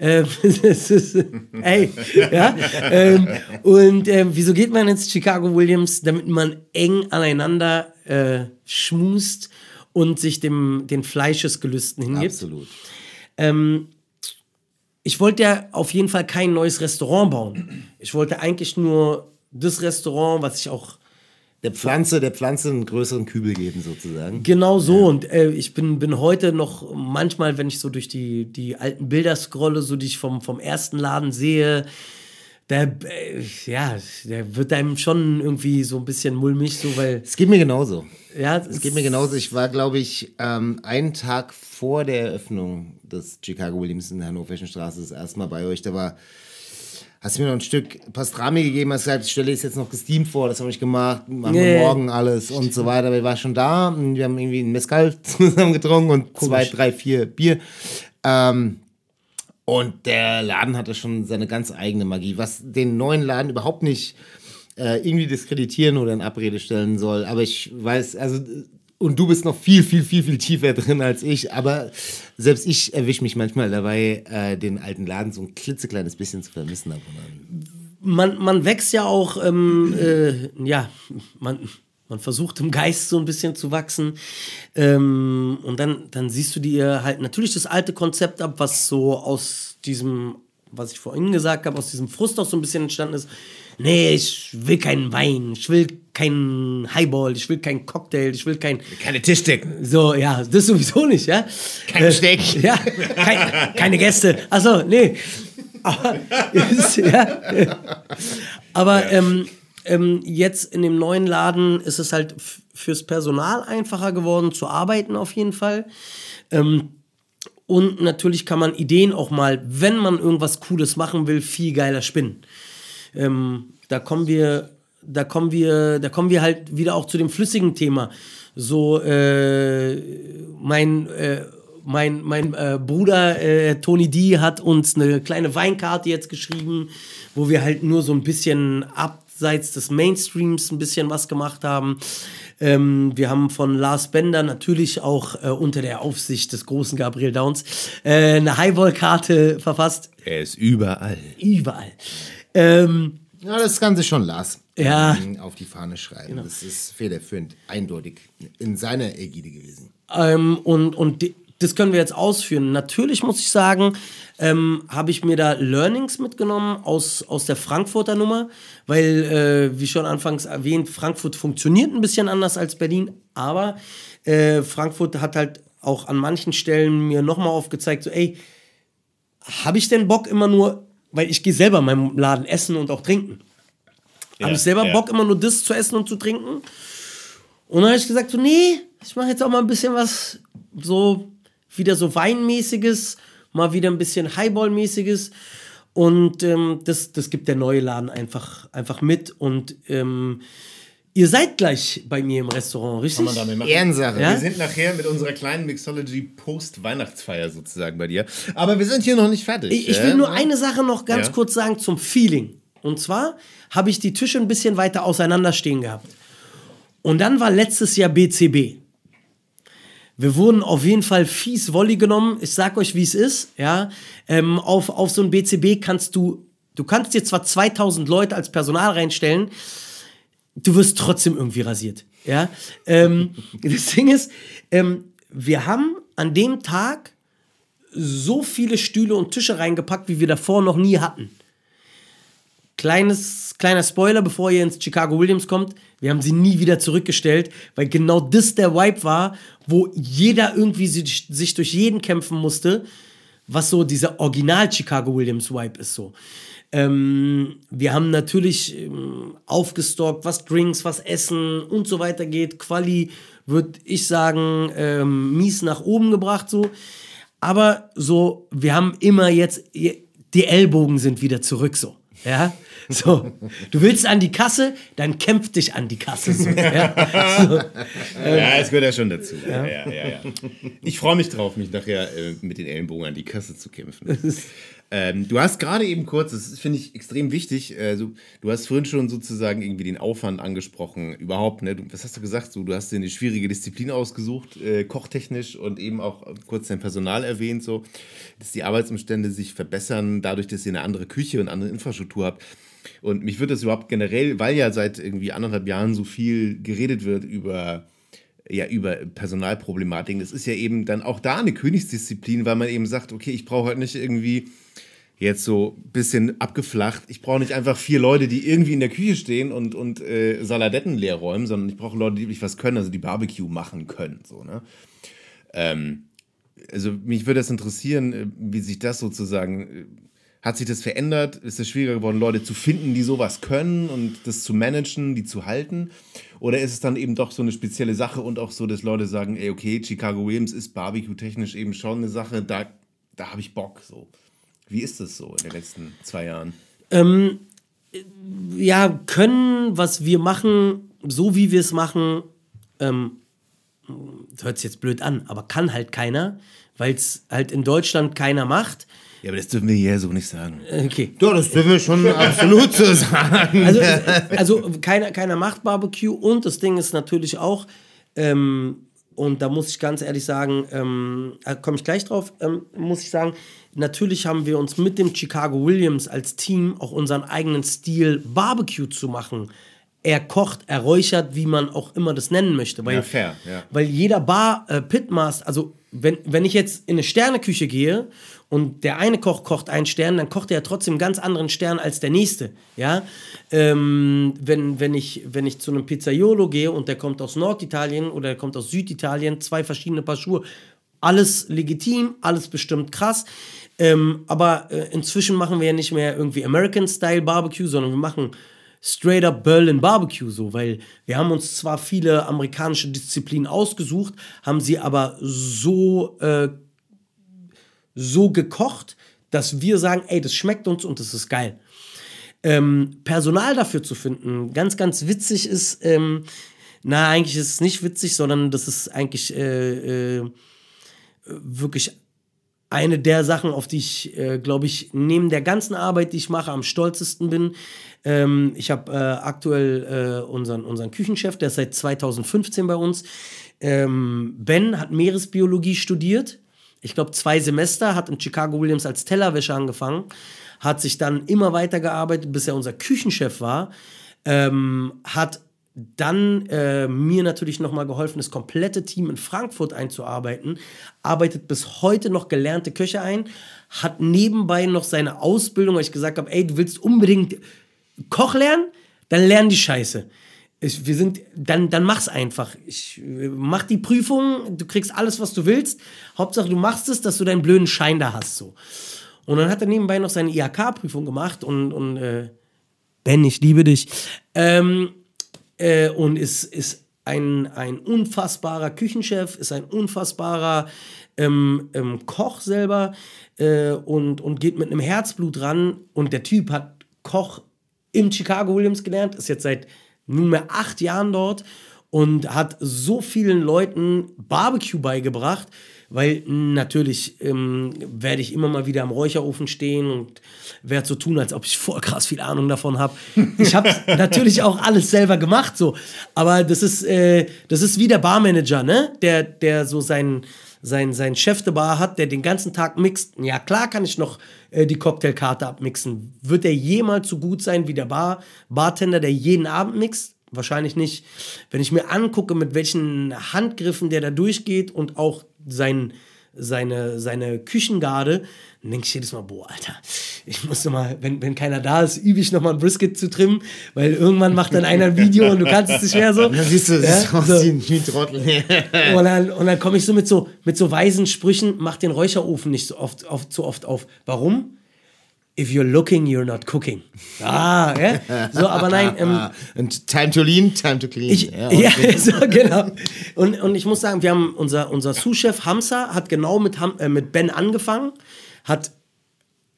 Äh, das ist, ey, ja. Ähm, und äh, wieso geht man ins Chicago Williams? Damit man eng aneinander äh, schmust und sich dem den Fleischesgelüsten hingibt. Absolut. Ich wollte ja auf jeden Fall kein neues Restaurant bauen. Ich wollte eigentlich nur das Restaurant, was ich auch Der Pflanze, der Pflanze einen größeren Kübel geben, sozusagen. Genau so. Und äh, ich bin, bin heute noch manchmal, wenn ich so durch die, die alten Bilder scrolle, so die ich vom, vom ersten Laden sehe, der, äh, ja, der wird einem schon irgendwie so ein bisschen mulmig, so weil, Es geht mir genauso. ja, Es geht mir genauso. Ich war, glaube ich, ähm, einen Tag vor der Eröffnung des Chicago Williams in der Hannoverschen Straße das erste Mal bei euch. Da war, hast du mir noch ein Stück Pastrami gegeben, hast gesagt, ich stelle es jetzt noch gesteamt vor, das habe ich gemacht, machen wir Nee. morgen alles und so weiter. Aber ich war schon da, und wir haben irgendwie einen Mezcal zusammen getrunken und zwei, drei, vier Bier. Ähm, und der Laden hatte schon seine ganz eigene Magie, was den neuen Laden überhaupt nicht äh, irgendwie diskreditieren oder in Abrede stellen soll. Aber ich weiß, also, und du bist noch viel, viel, viel, viel tiefer drin als ich. Aber selbst ich erwische mich manchmal dabei, äh, den alten Laden so ein klitzekleines bisschen zu vermissen. Man, man wächst ja auch, ähm, äh, ja, man, man versucht im Geist so ein bisschen zu wachsen. Ähm, und dann, dann siehst du dir halt natürlich das alte Konzept ab, was so aus diesem, was ich vorhin gesagt habe, aus diesem Frust auch so ein bisschen entstanden ist. Nee, ich will keinen Wein, ich will keinen Highball, ich will keinen Cocktail, ich will kein. Keine Tischdecken. So, ja, das sowieso nicht, ja. Kein Äh, Steak. Ja, kein, keine Gäste. Achso, nee. Aber, ist, ja. Aber ähm, ähm, jetzt in dem neuen Laden ist es halt fürs Personal einfacher geworden zu arbeiten, auf jeden Fall. Ähm, und natürlich kann man Ideen auch mal, wenn man irgendwas Cooles machen will, viel geiler spinnen. Ähm, da kommen wir, da kommen wir, da kommen wir halt wieder auch zu dem flüssigen Thema. So, äh, mein, äh, mein, mein äh, Bruder äh, Tony D hat uns eine kleine Weinkarte jetzt geschrieben, wo wir halt nur so ein bisschen abseits des Mainstreams ein bisschen was gemacht haben. Ähm, wir haben von Lars Bender natürlich auch äh, unter der Aufsicht des großen Gabriel Downs äh, eine Highball-Karte verfasst. Er ist überall. Überall. Ähm, Ja, das Ganze schon Lars. Ja. Auf die Fahne schreiben. Das ist federführend, eindeutig in seiner Ägide gewesen. Ähm, und, und di- das können wir jetzt ausführen. Natürlich muss ich sagen, ähm, habe ich mir da Learnings mitgenommen aus, aus der Frankfurter Nummer, weil, äh, wie schon anfangs erwähnt, Frankfurt funktioniert ein bisschen anders als Berlin, aber äh, Frankfurt hat halt auch an manchen Stellen mir nochmal aufgezeigt, so, ey, habe ich denn Bock immer nur, weil ich gehe selber in meinem Laden essen und auch trinken. habe ich selber ja. Bock, immer nur das zu essen und zu trinken? Und dann habe ich gesagt, so, nee, ich mache jetzt auch mal ein bisschen was so, wieder so Weinmäßiges, mal wieder ein bisschen Highball-mäßiges. Und ähm, das, das gibt der neue Laden einfach, einfach mit. Und ähm, ihr seid gleich bei mir im Restaurant, richtig? Kann man damit machen. Ehrensache. Ja? Wir sind nachher mit unserer kleinen Mixology Post-Weihnachtsfeier sozusagen bei dir. Aber wir sind hier noch nicht fertig. Ich, ich will nur eine Sache noch ganz Ja. kurz sagen zum Feeling. Und zwar habe ich die Tische ein bisschen weiter auseinander stehen gehabt. Und dann war letztes Jahr BCB. Wir wurden auf jeden Fall fies Volley genommen. Ich sag euch, wie es ist. Ja, ähm, auf, auf so ein BCB kannst du, du kannst dir zwar 2000 Leute als Personal reinstellen, du wirst trotzdem irgendwie rasiert. Ja, ähm, das Ding ist, ähm, wir haben an dem Tag so viele Stühle und Tische reingepackt, wie wir davor noch nie hatten. Kleines, kleiner Spoiler, bevor ihr ins Chicago Williams kommt. Wir haben sie nie wieder zurückgestellt, weil genau das der Vibe war, wo jeder irgendwie sich, durch jeden kämpfen musste, was so dieser Original Chicago Williams Vibe ist so. Ähm, wir haben natürlich ähm, aufgestockt, was Drinks, was Essen und so weiter geht. Quali würde ich sagen, ähm, mies nach oben gebracht so. Aber so, wir haben immer jetzt, die Ellbogen sind wieder zurück so. Ja, So, du willst an die Kasse, dann kämpf dich an die Kasse. So, ja? so. Ja, es gehört ja schon dazu. Ja. Ja, ja, ja. Ich freue mich drauf, mich nachher äh, mit den Ellenbogen an die Kasse zu kämpfen. Ähm, du hast gerade eben kurz, das finde ich extrem wichtig, äh, so, du hast vorhin schon sozusagen irgendwie den Aufwand angesprochen, überhaupt, ne? Du, was hast du gesagt? So, du hast dir eine schwierige Disziplin ausgesucht, äh, kochtechnisch und eben auch kurz dein Personal erwähnt, so, dass die Arbeitsumstände sich verbessern, dadurch, dass ihr eine andere Küche und andere Infrastruktur habt. Und mich würde das überhaupt generell, weil ja seit irgendwie anderthalb Jahren so viel geredet wird über ja, über Personalproblematiken. Das ist ja eben dann auch da eine Königsdisziplin, weil man eben sagt, okay, ich brauche halt nicht irgendwie jetzt so ein bisschen abgeflacht. Ich brauche nicht einfach vier Leute, die irgendwie in der Küche stehen und, und äh, Saladetten leer räumen, sondern ich brauche Leute, die wirklich was können, also die Barbecue machen können. So, ne? Ähm, also mich würde das interessieren, äh, wie sich das sozusagen, äh, hat sich das verändert? Ist es schwieriger geworden, Leute zu finden, die sowas können und das zu managen, die zu halten? Oder ist es dann eben doch so eine spezielle Sache und auch so, dass Leute sagen, ey, okay, Chicago Williams ist Barbecue-technisch eben schon eine Sache, da, da habe ich Bock, so. Wie ist das so in den letzten zwei Jahren? Ähm, ja, können, was wir machen, so wie wir es machen, ähm, das hört sich jetzt blöd an, aber kann halt keiner, weil es halt in Deutschland keiner macht. Ja, aber das dürfen wir hier so nicht sagen. Okay. Ja, das dürfen wir schon absolut so sagen. Also, also keiner, keiner macht Barbecue und das Ding ist natürlich auch, ähm, und da muss ich ganz ehrlich sagen, ähm, komme ich gleich drauf, ähm, muss ich sagen, natürlich haben wir uns mit dem Chicago Williams als Team auch unseren eigenen Stil Barbecue zu machen. Er kocht, er räuchert, wie man auch immer das nennen möchte. Weil, Ja, fair, ja. weil jeder Bar, äh, Pitmaster, also wenn, wenn ich jetzt in eine Sterneküche gehe und der eine Koch kocht einen Stern, dann kocht er ja trotzdem einen ganz anderen Stern als der nächste. Ja? Ähm, wenn, wenn, ich, wenn ich zu einem Pizzaiolo gehe und der kommt aus Norditalien oder der kommt aus Süditalien, zwei verschiedene Paar Schuhe, alles legitim, alles bestimmt krass. Ähm, aber äh, inzwischen machen wir ja nicht mehr irgendwie American-Style Barbecue, sondern wir machen straight up Berlin Barbecue so, weil wir haben uns zwar viele amerikanische Disziplinen ausgesucht, haben sie aber so, äh, so gekocht, dass wir sagen, ey, das schmeckt uns und das ist geil. Ähm, Personal dafür zu finden, ganz, ganz witzig ist, ähm, na, eigentlich ist es nicht witzig, sondern das ist eigentlich äh, äh, wirklich eine der Sachen, auf die ich, äh, glaube ich, neben der ganzen Arbeit, die ich mache, am stolzesten bin. Ähm, ich habe äh, aktuell äh, unseren, unseren Küchenchef, der ist seit 2015 bei uns. Ähm, ben hat Meeresbiologie studiert. Ich glaube, zwei Semester, hat in Chicago Williams als Tellerwäscher angefangen, hat sich dann immer weiter gearbeitet, bis er unser Küchenchef war. Ähm, hat dann äh, mir natürlich nochmal geholfen, das komplette Team in Frankfurt einzuarbeiten, arbeitet bis heute noch gelernte Köche ein, hat nebenbei noch seine Ausbildung, weil ich gesagt habe, ey, du willst unbedingt Koch lernen, dann lern die Scheiße. Ich, wir sind, dann, dann mach's einfach. Ich äh, mach die Prüfung, du kriegst alles, was du willst. Hauptsache, du machst es, dass du deinen blöden Schein da hast. So. Und dann hat er nebenbei noch seine IHK-Prüfung gemacht und, und äh, Ben, ich liebe dich. Ähm, äh, und ist, ist ein, ein unfassbarer Küchenchef, ist ein unfassbarer ähm, ähm, Koch selber äh, und, und geht mit einem Herzblut ran. Und der Typ hat Koch im Chicago Williams gelernt, ist jetzt seit nunmehr acht Jahren dort und hat so vielen Leuten Barbecue beigebracht, weil natürlich ähm, werde ich immer mal wieder am Räucherofen stehen und werde so tun, als ob ich voll krass viel Ahnung davon habe. Ich habe natürlich auch alles selber gemacht, so, aber das ist äh, das ist wie der Barmanager, ne, der der so sein sein, sein Chef de Bar hat, der den ganzen Tag mixt. Ja, klar kann ich noch äh, die Cocktailkarte abmixen. Wird er jemals so gut sein wie der Bar Bartender, der jeden Abend mixt? Wahrscheinlich nicht. Wenn ich mir angucke, mit welchen Handgriffen der da durchgeht und auch sein, seine, seine Küchengarde, dann denke ich jedes Mal, boah, Alter, ich muss mal, wenn, wenn keiner da ist, übe ich noch mal ein Brisket zu trimmen, weil irgendwann macht dann einer ein Video und du kannst es nicht mehr so. Dann siehst du, Ja, so. wie Trottel. Und dann, und dann komme ich so mit so mit so weisen Sprüchen, mach den Räucherofen nicht so oft, oft, so oft auf. Warum? If you're looking, you're not cooking. Ah, ja? So, aber nein, ähm, Und time to lean, time to clean. ich, Ja, ja, so, genau. Und, und ich muss sagen, wir haben unser, unser Sous-Chef Hamza hat genau mit, äh, mit Ben angefangen, hat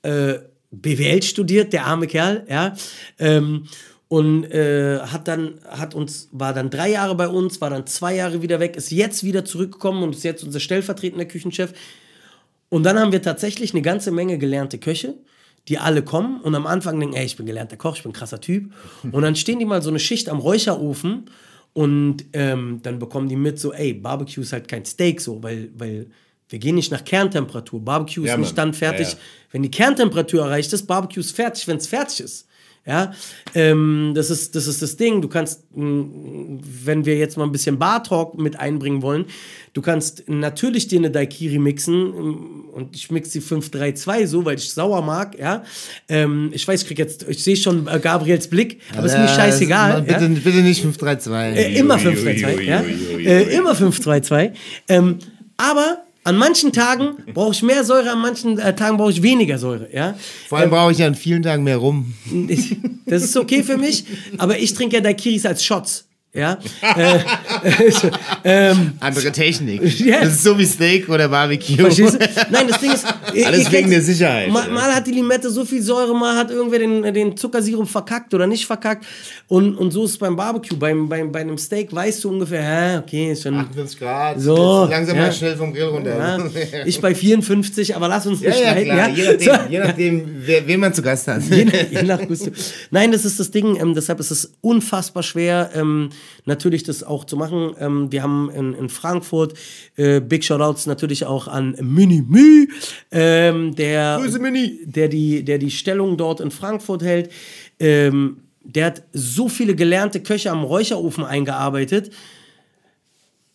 äh, BWL studiert, der arme Kerl, ja. Ähm, und äh, hat dann, hat uns, war dann drei Jahre bei uns, war dann zwei Jahre wieder weg, ist jetzt wieder zurückgekommen und ist jetzt unser stellvertretender Küchenchef. Und dann haben wir tatsächlich eine ganze Menge gelernte Köche, die alle kommen und am Anfang denken, ey, ich bin gelernter Koch, ich bin ein krasser Typ. Und dann stehen die mal so eine Schicht am Räucherofen und ähm, dann bekommen die mit so, ey, Barbecue ist halt kein Steak so, weil, weil wir gehen nicht nach Kerntemperatur. Barbecue ist Ja, nicht dann fertig, Ja, ja. wenn die Kerntemperatur erreicht ist. Barbecue ist fertig, wenn es fertig ist. Ja, ähm, das, ist, das ist das Ding. Du kannst, mh, wenn wir jetzt mal ein bisschen Bar Talk mit einbringen wollen, du kannst natürlich dir eine Daiquiri mixen mh, und ich mix die 532 so, weil ich sauer mag. Ja, ähm, ich weiß, ich krieg jetzt, ich sehe schon äh, Gabriels Blick, aber ist mir scheißegal. Bitte, ja? bitte nicht 532. Äh, immer Ui, ui, 532, ui, ja? Äh, immer 532. Ähm, aber an manchen Tagen brauche ich mehr Säure, an manchen äh, Tagen brauche ich weniger Säure, ja? Vor allem brauche ich ja an vielen Tagen mehr rum. Ich, das ist okay für mich, aber ich trinke ja Daiquiris als Shots. Ja, äh, ähm, Andere Technik. Ja. Das ist so wie Steak oder Barbecue. verstehst du? Nein, das Ding ist. ihr- Alles ihr wegen der Sicherheit, Mal, mal hat die Limette so viel Säure, mal hat irgendwer den, den Zuckersirup verkackt oder nicht verkackt. Und, und so ist es beim Barbecue. Beim, beim, bei einem Steak weißt du ungefähr, hä, okay, ist schon. 48 Grad. So, langsam ja. mal schnell vom Grill runter. Ja, ich bei 54, aber lass uns nicht ja, streiten. klar. Ja? Je nachdem, So. je nachdem wer, wen man zu Gast hat. Je nach, je nach Gusto. Nein, das ist das Ding. Ähm, deshalb ist es unfassbar schwer, ähm, natürlich das auch zu machen. Ähm, wir haben in, in Frankfurt äh, Big Shoutouts natürlich auch an Mini Mü, ähm, der, Grüße, Mini. der die, der die Stellung dort in Frankfurt hält. Ähm, der hat so viele gelernte Köche am Räucherofen eingearbeitet.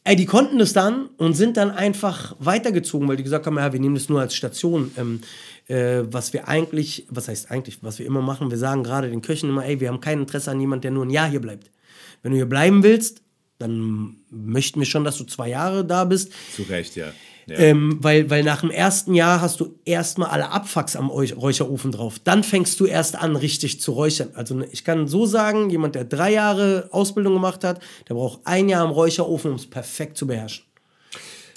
Ey, die konnten das dann und sind dann einfach weitergezogen, weil die gesagt haben, ja, wir nehmen das nur als Station. Ähm, äh, was wir eigentlich, was heißt eigentlich, was wir immer machen, wir sagen gerade den Köchen immer, ey, wir haben kein Interesse an jemand, der nur ein Jahr hier bleibt. Wenn du hier bleiben willst, dann möchten wir schon, dass du zwei Jahre da bist. Zu Recht, ja. ja. Ähm, weil, weil nach dem ersten Jahr hast du erstmal alle Abfucks am Räuch- Räucherofen drauf. Dann fängst du erst an, richtig zu räuchern. Also ne, ich kann so sagen, jemand, der drei Jahre Ausbildung gemacht hat, der braucht ein Jahr am Räucherofen, um es perfekt zu beherrschen.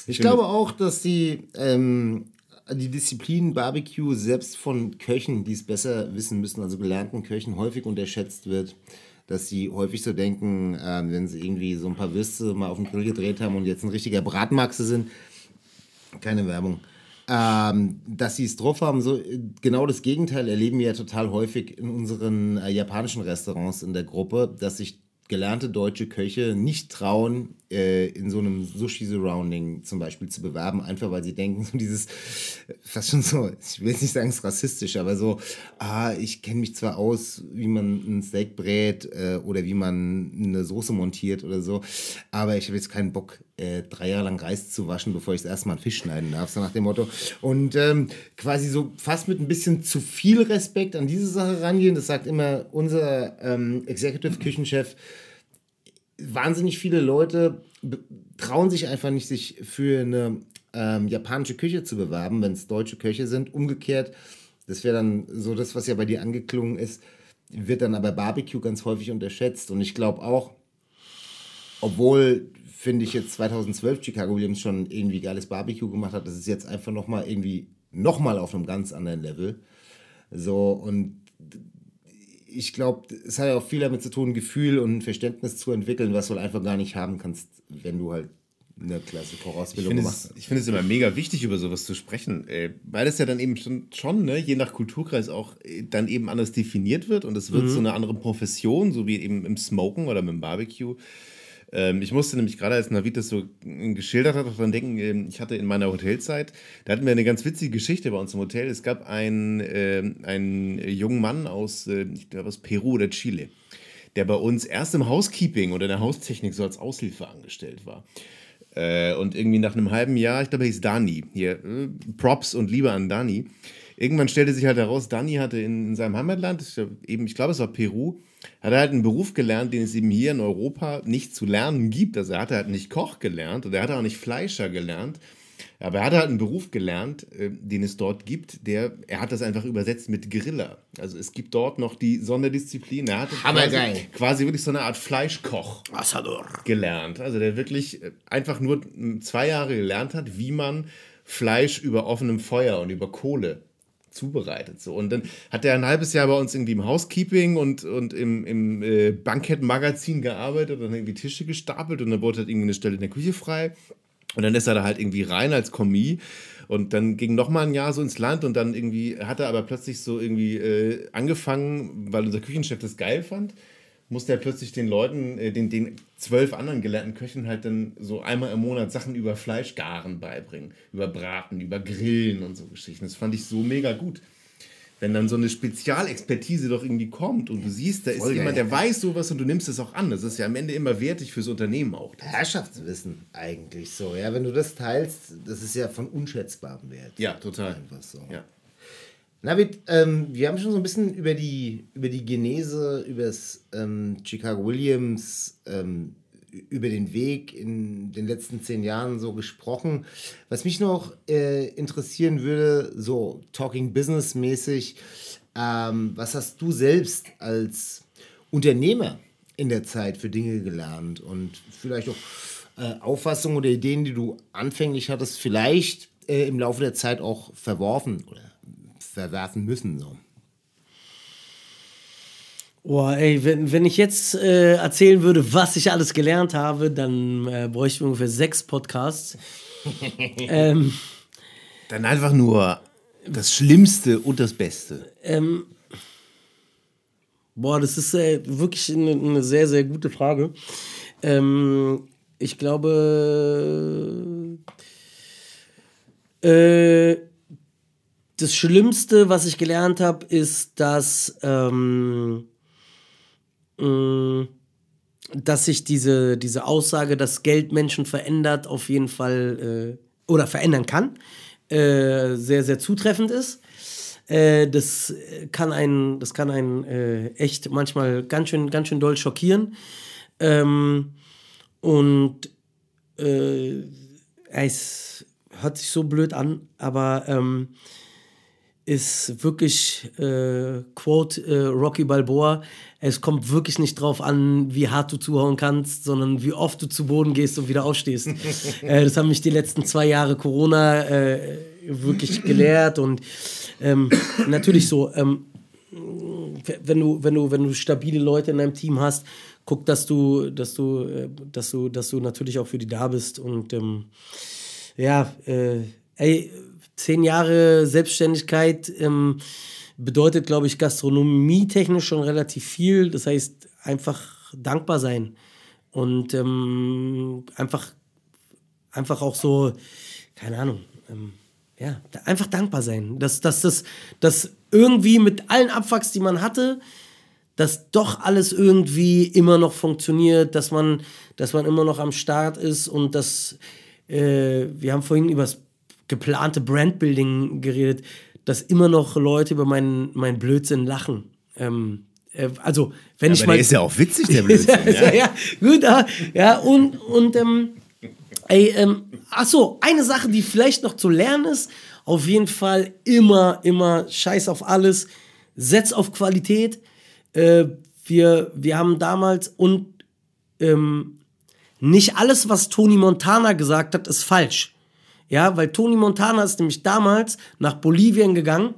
Ich glaube auch, dass die, ähm, die Disziplin Barbecue selbst von Köchen, die es besser wissen müssen, also gelernten Köchen, häufig unterschätzt wird. Dass sie häufig so denken, ähm, wenn sie irgendwie so ein paar Würste mal auf dem Grill gedreht haben und jetzt ein richtiger Bratmaxe sind, keine Werbung, ähm, dass sie es drauf haben. So, äh, genau das Gegenteil erleben wir ja total häufig in unseren äh, japanischen Restaurants in der Gruppe, dass sich gelernte deutsche Köche nicht trauen, äh, in so einem Sushi-Surrounding zum Beispiel zu bewerben, einfach weil sie denken, so dieses, fast schon so, ich will nicht sagen, es ist rassistisch, aber so, ah, ich kenne mich zwar aus, wie man ein Steak brät äh, oder wie man eine Soße montiert oder so, aber ich habe jetzt keinen Bock, äh, drei Jahre lang Reis zu waschen, bevor ich das erste Mal einen Fisch schneiden darf, so nach dem Motto. Und ähm, quasi so fast mit ein bisschen zu viel Respekt an diese Sache rangehen, das sagt immer unser ähm, Executive-Küchenchef, wahnsinnig viele Leute trauen sich einfach nicht, sich für eine ähm, japanische Küche zu bewerben, wenn es deutsche Köche sind. Umgekehrt, das wäre dann so das, was ja bei dir angeklungen ist, wird dann aber Barbecue ganz häufig unterschätzt. Und ich glaube auch, obwohl, finde ich jetzt 2012 Chicago Williams schon irgendwie geiles Barbecue gemacht hat, das ist jetzt einfach nochmal irgendwie nochmal auf einem ganz anderen Level. So, und ich glaube, es hat ja auch viel damit zu tun, Gefühl und ein Verständnis zu entwickeln, was du halt einfach gar nicht haben kannst, wenn du halt eine klasse Vorausbildung gemacht es, hast. ich finde es immer mega wichtig, über sowas zu sprechen, weil das ja dann eben schon, schon ne, je nach Kulturkreis auch äh, dann eben anders definiert wird und es wird so eine andere Profession, so wie eben im Smoken oder mit dem Barbecue. Ähm, ich musste nämlich gerade, als Navid das so äh, geschildert hat, dran denken, ähm, ich hatte in meiner Hotelzeit, da hatten wir eine ganz witzige Geschichte bei uns im Hotel. Es gab einen, ähm, einen jungen Mann aus, äh, ich glaube aus Peru oder Chile, der bei uns erst im Housekeeping oder in der Haustechnik so als Aushilfe angestellt war. Äh, und irgendwie nach einem halben Jahr, ich glaube, er hieß Dani. Hier, äh, Props und Liebe an Dani. Irgendwann stellte sich halt heraus, Dani hatte in, in seinem Heimatland, ich, eben, ich glaube, es war Peru, hat er halt einen Beruf gelernt, den es eben hier in Europa nicht zu lernen gibt. Also er hatte halt nicht Koch gelernt und er hatte auch nicht Fleischer gelernt. Aber er hat halt einen Beruf gelernt, äh, den es dort gibt, der, er hat das einfach übersetzt mit Griller. Also es gibt dort noch die Sonderdisziplin. Er hatte quasi, quasi wirklich so eine Art Fleischkoch gelernt. Also der wirklich äh, einfach nur zwei Jahre gelernt hat, wie man Fleisch über offenem Feuer und über Kohle zubereitet. So. Und dann hat er ein halbes Jahr bei uns irgendwie im Housekeeping und, und im, im äh, Bankett-Magazin gearbeitet und irgendwie Tische gestapelt und dann wurde halt irgendwie eine Stelle in der Küche frei. Und dann ist er da halt irgendwie rein als Kommis. Und dann ging noch mal ein Jahr so ins Land und dann irgendwie hat er aber plötzlich so irgendwie äh, angefangen, weil unser Küchenchef das geil fand, musste er plötzlich den Leuten, äh, den, den zwölf anderen gelernten Köchen halt dann so einmal im Monat Sachen über Fleischgaren beibringen, über Braten, über Grillen und so Geschichten. Das fand ich so mega gut. Wenn dann so eine Spezialexpertise doch irgendwie kommt und du siehst, da ist Voll jemand, geil. der weiß sowas und du nimmst es auch an. Das ist ja am Ende immer wertig fürs Unternehmen auch. Herrschaftswissen eigentlich so. Ja, wenn du das teilst, das ist ja von unschätzbarem Wert. Ja, total. Einfach so. Ja. Navid, ähm, wir haben schon so ein bisschen über die, über die Genese, über das ähm, Chicago Williams, ähm, über den Weg in den letzten zehn Jahren so gesprochen. Was mich noch äh, interessieren würde, so Talking Business mäßig, ähm, was hast du selbst als Unternehmer in der Zeit für Dinge gelernt und vielleicht auch äh, Auffassungen oder Ideen, die du anfänglich hattest, vielleicht äh, im Laufe der Zeit auch verworfen oder verwerfen müssen. So. Boah, ey, wenn, wenn ich jetzt äh, erzählen würde, was ich alles gelernt habe, dann äh, bräuchte ich ungefähr sechs Podcasts. ähm, Dann einfach nur das Schlimmste und das Beste. ähm, boah, das ist äh, wirklich eine, eine sehr, sehr gute Frage. Ähm, ich glaube, äh, das Schlimmste, was ich gelernt habe, ist, dass, ähm, mh, dass sich diese, diese Aussage, dass Geld Menschen verändert, auf jeden Fall äh, oder verändern kann, äh, sehr, sehr zutreffend ist. Äh, das kann einen, das kann einen äh, echt manchmal ganz schön, ganz schön doll schockieren. Ähm, und äh, es hört sich so blöd an, aber ähm, ist wirklich, äh, Quote äh, Rocky Balboa, es kommt wirklich nicht drauf an, wie hart du zuhauen kannst, sondern wie oft du zu Boden gehst und wieder aufstehst. äh, das haben mich die letzten zwei Jahre Corona äh, wirklich gelehrt und ähm, natürlich so, ähm, wenn du, wenn du, wenn du stabile Leute in deinem Team hast, guck, dass du, dass du, äh, dass du, dass du natürlich auch für die da bist und ähm, ja, äh, ey, zehn Jahre Selbstständigkeit ähm, bedeutet, glaube ich, gastronomietechnisch schon relativ viel. Das heißt, einfach dankbar sein und ähm, einfach, einfach auch so, keine Ahnung, ähm, ja, einfach dankbar sein, dass, dass das dass irgendwie mit allen Abfucks, die man hatte, dass doch alles irgendwie immer noch funktioniert, dass man, dass man immer noch am Start ist und dass äh, wir haben vorhin über das geplante Brandbuilding geredet, dass immer noch Leute über meinen, meinen Blödsinn lachen. Ähm, äh, also, wenn ich Aber mal. der ist ja auch witzig, der Blödsinn. ja, ja. ja, gut, ah, ja, und, und ähm, ey, ähm, ach so, eine Sache, die vielleicht noch zu lernen ist, auf jeden Fall immer, immer Scheiß auf alles, setz auf Qualität. Äh, wir, wir haben damals und ähm, nicht alles, was Tony Montana gesagt hat, ist falsch. Ja, weil Tony Montana ist nämlich damals nach Bolivien gegangen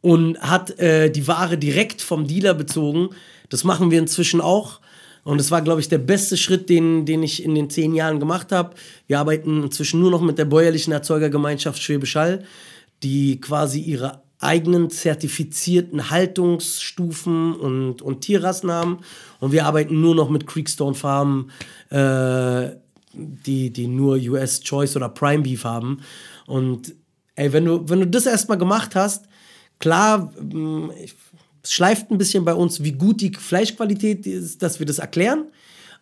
und hat äh, die Ware direkt vom Dealer bezogen. Das machen wir inzwischen auch. Und das war, glaube ich, der beste Schritt, den, den ich in den zehn Jahren gemacht habe. Wir arbeiten inzwischen nur noch mit der bäuerlichen Erzeugergemeinschaft Schwäbisch Hall, die quasi ihre eigenen zertifizierten Haltungsstufen und, und Tierrassen haben. Und wir arbeiten nur noch mit Creekstone Farmen, äh, die, die nur US Choice oder Prime Beef haben. Und ey, wenn du, wenn du das erstmal gemacht hast, klar, ich- es schleift ein bisschen bei uns, wie gut die Fleischqualität ist, dass wir das erklären.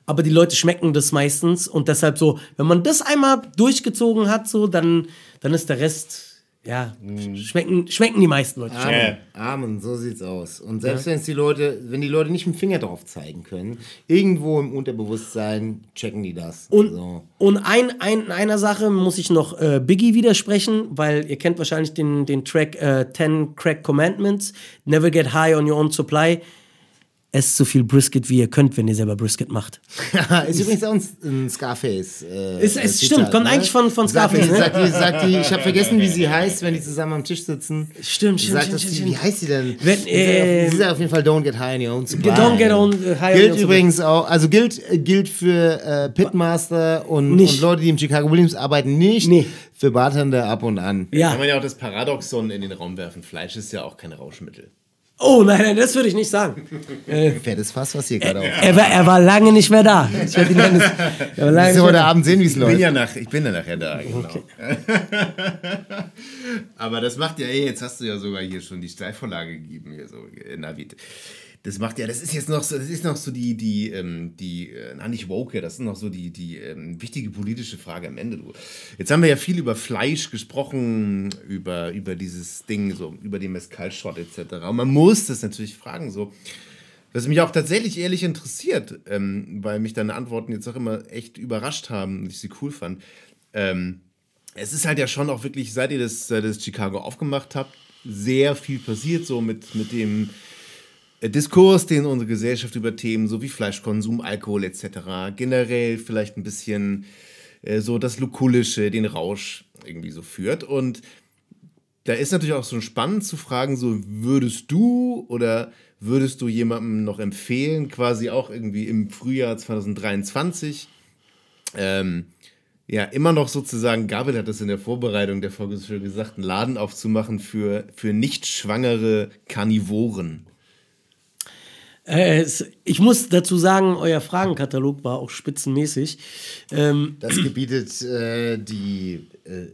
Aber die Leute schmecken das meistens und deshalb so, wenn man das einmal durchgezogen hat, so, dann, dann ist der Rest, ja, schmecken, schmecken die meisten Leute. schon. Amen. Amen, so sieht's aus. Und selbst wenn es die Leute, wenn die Leute nicht mit dem Finger drauf zeigen können, irgendwo im Unterbewusstsein checken die das. Und, so. und ein, ein, in einer Sache muss ich noch äh, Biggie widersprechen, weil ihr kennt wahrscheinlich den, den Track äh, 10 Crack Commandments, Never Get High on Your Own Supply. Esst so viel Brisket, wie ihr könnt, wenn ihr selber Brisket macht. ist übrigens auch ein, Scarface. Äh, Ist- es äh, stimmt, Zitat, kommt eigentlich von- von Sagt Scarface, die- ne? Sagt die, sagt die, ich habe vergessen, wie sie heißt, wenn die zusammen am Tisch sitzen. Stimmt, stimmt, Sagt stimmt, das stimmt, die, stimmt. Wie heißt sie denn? Wenn, Sie äh, ist ja auf jeden Fall Don't Get High on Your Own Supply. Don't get on, äh, high Gilt your own übrigens auch, also gilt, äh, gilt für äh, Pitmaster und, Nicht. und Leute, die im Chicago Williams arbeiten, nicht. Nee. Für Bartender ab und an. Ja. Kann man ja auch das Paradoxon in den Raum werfen. Fleisch ist ja auch kein Rauschmittel. Oh nein, nein, das würde ich nicht sagen. Fettes Fass, was hier gerade auf. Er war, er war lange nicht mehr da. Ich werde ihn dann, er war lange Ich nicht will heute. Abend sehen, wie es Ich bin, läuft. ja nach, ich bin ja nachher da, genau. Aber das macht ja, ey, jetzt hast du ja sogar hier schon die Steilvorlage gegeben, hier so, äh, Navid. Das macht ja, das ist jetzt noch so, das ist noch so die, die, ähm, die, äh, nicht woke, das ist noch so die, die ähm, wichtige politische Frage am Ende. Du. Jetzt haben wir ja viel über Fleisch gesprochen, über, über dieses Ding, so, über den Mescalshot etc. Und man muss das natürlich fragen, so. Was mich auch tatsächlich ehrlich interessiert, ähm, weil mich deine Antworten jetzt auch immer echt überrascht haben und ich sie cool fand. Ähm, es ist halt ja schon auch wirklich, seit ihr das, das Chicago aufgemacht habt, sehr viel passiert, so mit, mit dem Diskurs, den unsere Gesellschaft über Themen so wie Fleischkonsum, Alkohol etc. generell vielleicht ein bisschen äh, so das Lukullische, den Rausch irgendwie so führt. Und da ist natürlich auch so spannend zu fragen, so würdest du oder würdest du jemandem noch empfehlen, quasi auch irgendwie im Frühjahr 2023, ähm, ja, immer noch sozusagen, Gabriel hat das in der Vorbereitung der Folge schon gesagt, einen Laden aufzumachen für, für nicht schwangere Karnivoren. Äh, es- ich muss dazu sagen, euer Fragenkatalog war auch spitzenmäßig. Ähm, Das gebietet äh, die, äh,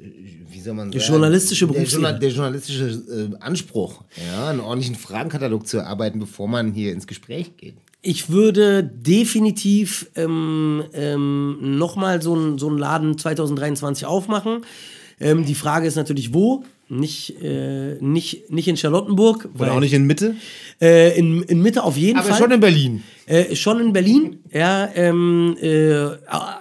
wie soll man sagen? journalistische der. Journal- der journalistische äh, Anspruch, ja, einen ordentlichen Fragenkatalog zu erarbeiten, bevor man hier ins Gespräch geht. Ich würde definitiv ähm, ähm, nochmal so einen so einen Laden 2023 aufmachen. Ähm, die Frage ist natürlich, wo? Nicht, äh, nicht, nicht in Charlottenburg. Oder auch nicht in Mitte? Äh, in, in Mitte auf jeden Aber Fall. schon in Berlin. Äh, schon in Berlin, ja, ähm, äh,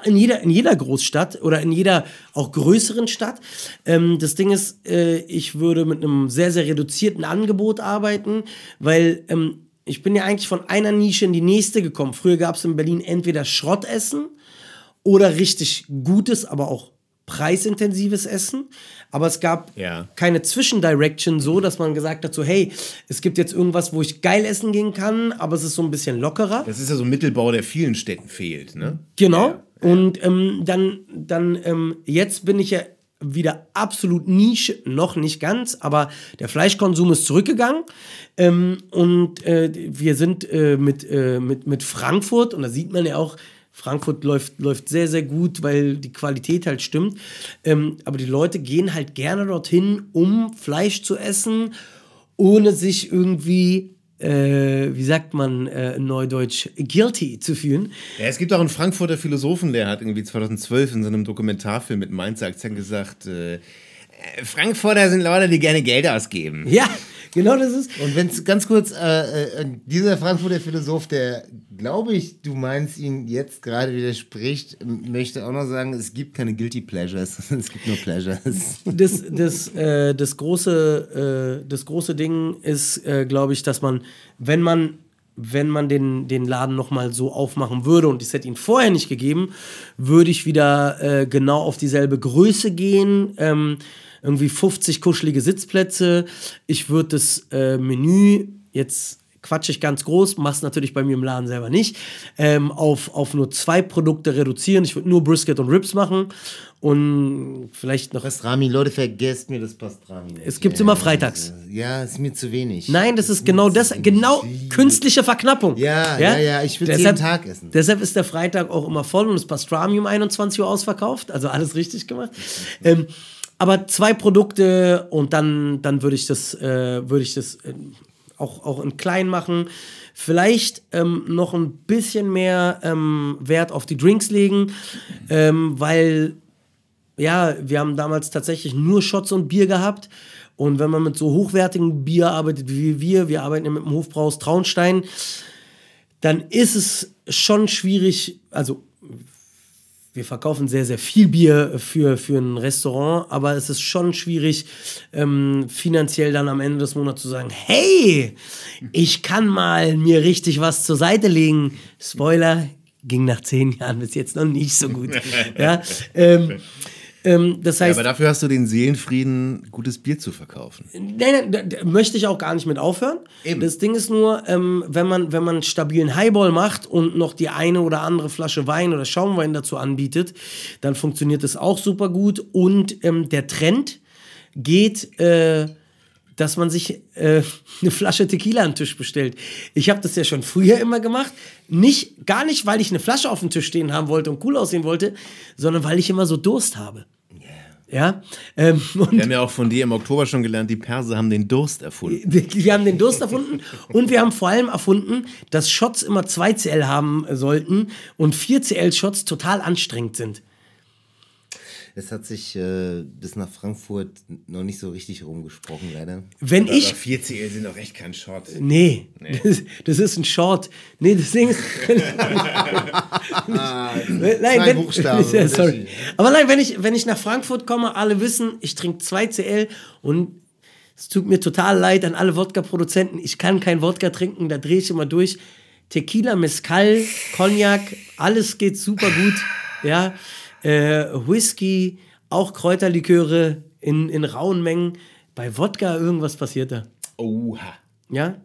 in, jeder, in jeder Großstadt oder in jeder auch größeren Stadt. Ähm, das Ding ist, äh, ich würde mit einem sehr, sehr reduzierten Angebot arbeiten, weil ähm, ich bin ja eigentlich von einer Nische in die nächste gekommen. Früher gab es in Berlin entweder Schrottessen oder richtig gutes, aber auch preisintensives Essen. Aber es gab Ja. keine Zwischendirection so, dass man gesagt hat, so hey, es gibt jetzt irgendwas, wo ich geil essen gehen kann, aber es ist so ein bisschen lockerer. Das ist ja so ein Mittelbau, der vielen Städten fehlt, ne? Genau. Und ähm, dann, dann ähm, jetzt bin ich ja wieder absolut Nische, noch nicht ganz, aber der Fleischkonsum ist zurückgegangen. Ähm, und äh, wir sind äh, mit, äh, mit, mit Frankfurt, und da sieht man ja auch, Frankfurt läuft, läuft sehr, sehr gut, weil die Qualität halt stimmt. Ähm, aber die Leute gehen halt gerne dorthin, um Fleisch zu essen, ohne sich irgendwie, äh, wie sagt man äh, in Neudeutsch, guilty zu fühlen. Ja, es gibt auch einen Frankfurter Philosophen, der hat irgendwie 2012 in seinem Dokumentarfilm mit Mainzer Akzent gesagt, äh, Frankfurter sind Leute, die gerne Geld ausgeben. Ja, genau das ist. Und wenn es ganz kurz, äh, äh, dieser Frankfurter Philosoph, der, glaube ich, du meinst, ihn jetzt gerade widerspricht, möchte auch noch sagen, es gibt keine Guilty Pleasures, es gibt nur Pleasures. Das, das, äh, das, große, äh, das große Ding ist, äh, glaube ich, dass man, wenn man wenn man den, den Laden nochmal so aufmachen würde und es hätte ihn vorher nicht gegeben, würde ich wieder äh, genau auf dieselbe Größe gehen. Ähm, irgendwie 50 kuschelige Sitzplätze. Ich würde das äh, Menü jetzt quatsch ich ganz groß, mach's natürlich bei mir im Laden selber nicht, ähm, auf, auf nur zwei Produkte reduzieren. Ich würde nur Brisket und Ribs machen und vielleicht noch. Pastrami, Leute, vergesst mir das Pastrami. nicht. Es gibt's immer freitags. Ja, ist mir zu wenig. Nein, das ist genau das, genau künstliche Verknappung. Ja, ja, ja, ich will's Deshalb- jeden Tag essen. Deshalb ist der Freitag auch immer voll und das Pastrami um 21 Uhr ausverkauft. Also alles richtig gemacht. Ähm, aber zwei Produkte und dann, dann würde ich das, äh, würde ich das äh, auch, auch in klein machen. Vielleicht ähm, noch ein bisschen mehr ähm, Wert auf die Drinks legen, ähm, weil ja, wir haben damals tatsächlich nur Shots und Bier gehabt. Und wenn man mit so hochwertigem Bier arbeitet wie wir, wir arbeiten ja mit dem Hofbrauhaus Traunstein, dann ist es schon schwierig, also wir verkaufen sehr, sehr viel Bier für, für ein Restaurant, aber es ist schon schwierig, ähm, finanziell dann am Ende des Monats zu sagen, hey, ich kann mal mir richtig was zur Seite legen. Spoiler, ging nach zehn Jahren bis jetzt noch nicht so gut. ja, ähm, ähm, das Ja, heißt, aber dafür hast du den Seelenfrieden, gutes Bier zu verkaufen. Nein, nein, da, da möchte ich auch gar nicht mit aufhören. Das Ding ist nur, ähm, wenn man wenn man stabilen Highball macht und noch die eine oder andere Flasche Wein oder Schaumwein dazu anbietet, dann funktioniert das auch super gut. Und ähm, der Trend geht, äh, dass man sich äh, eine Flasche Tequila an den Tisch bestellt. Ich habe das ja schon früher immer gemacht. Nicht, gar nicht, weil ich eine Flasche auf dem Tisch stehen haben wollte und cool aussehen wollte, sondern weil ich immer so Durst habe. Ja, ähm, Wir haben ja auch von dir im Oktober schon gelernt, die Perser haben den Durst erfunden. wir, wir haben den Durst erfunden und wir haben vor allem erfunden, dass Shots immer 2cl haben sollten und 4cl Shots total anstrengend sind. Es hat sich äh, bis nach Frankfurt noch nicht so richtig rumgesprochen, leider. Wenn ich 4 CL sind doch echt kein Shot. Nee, Das, das ist ein Short. Nee, das Ding ist. nein, wenn, Buchstaben, Ja, sorry. Aber nein, wenn ich, wenn ich nach Frankfurt komme, alle wissen, ich trinke 2CL und es tut mir total leid an alle Wodka-Produzenten. Ich kann kein Wodka trinken, da drehe ich immer durch. Tequila, Mezcal, Cognac, alles geht super gut. Ja, äh, Whisky, auch Kräuterliköre in, in rauen Mengen. Bei Wodka irgendwas passiert da. Oha. Ja?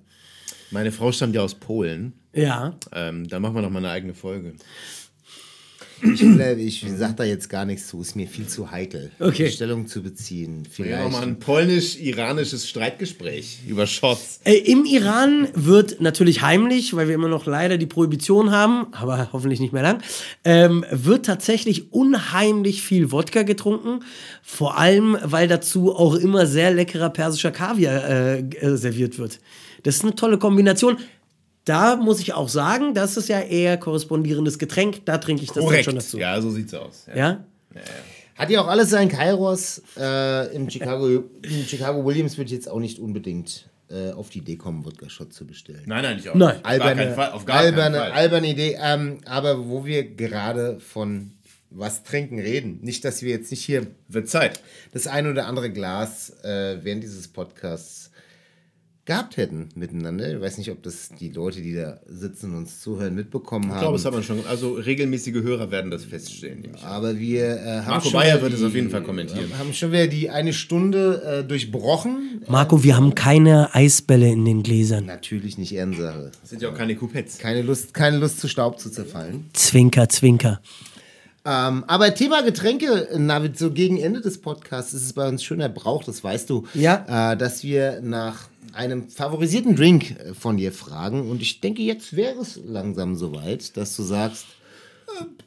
Meine Frau stammt ja aus Polen. Ja. Ähm, da machen wir noch mal eine eigene Folge. Ich, will- ich sag da jetzt gar nichts zu, ist mir viel zu heikel, Okay. Stellung zu beziehen. Ja, Vielleicht. nochmal ein polnisch-iranisches Streitgespräch über Shots. Äh, Im Iran wird natürlich heimlich, weil wir immer noch leider die Prohibition haben, aber hoffentlich nicht mehr lang, ähm, wird tatsächlich unheimlich viel Wodka getrunken. Vor allem, weil dazu auch immer sehr leckerer persischer Kaviar äh, äh, serviert wird. Das ist eine tolle Kombination. Da muss ich auch sagen, das ist ja eher korrespondierendes Getränk. Da trinke ich das dann schon dazu. Ja, so sieht's aus. Ja. Ja? Hat ja auch alles seinen Kairos. Äh, Im Chicago, im Chicago Williams wird jetzt auch nicht unbedingt äh, auf die Idee kommen, Wodka-Shot zu bestellen. Nein, nein, ich auch. Nein. Auf gar keinen alberne, Fall. Auf gar alberne, keinen Fall. alberne Idee. Ähm, aber wo wir gerade von was trinken reden, nicht, dass wir jetzt nicht hier Wird Zeit. das ein oder andere Glas äh, während dieses Podcasts gehabt hätten miteinander. Ich weiß nicht, ob das die Leute, die da sitzen und uns zuhören, mitbekommen Ich haben. glaube, das hat man schon. Also regelmäßige Hörer werden das feststellen. ich aber wir äh, haben Marco schon Bayer wieder wird es die- auf jeden Fall kommentieren. Haben schon wieder die eine Stunde äh, durchbrochen. Marco, wir haben keine Eisbälle in den Gläsern. Natürlich nicht Ehrensache. Das sind ja auch keine Coupettes. Keine Lust, keine Lust zu Staub zu zerfallen. Zwinker, zwinker. Ähm, aber Thema Getränke, Navid, so gegen Ende des Podcasts ist es bei uns schöner Brauch, das weißt du, Ja. äh, dass wir nach einem favorisierten Drink äh, von dir fragen. Und ich denke, jetzt wäre es langsam soweit, dass du sagst,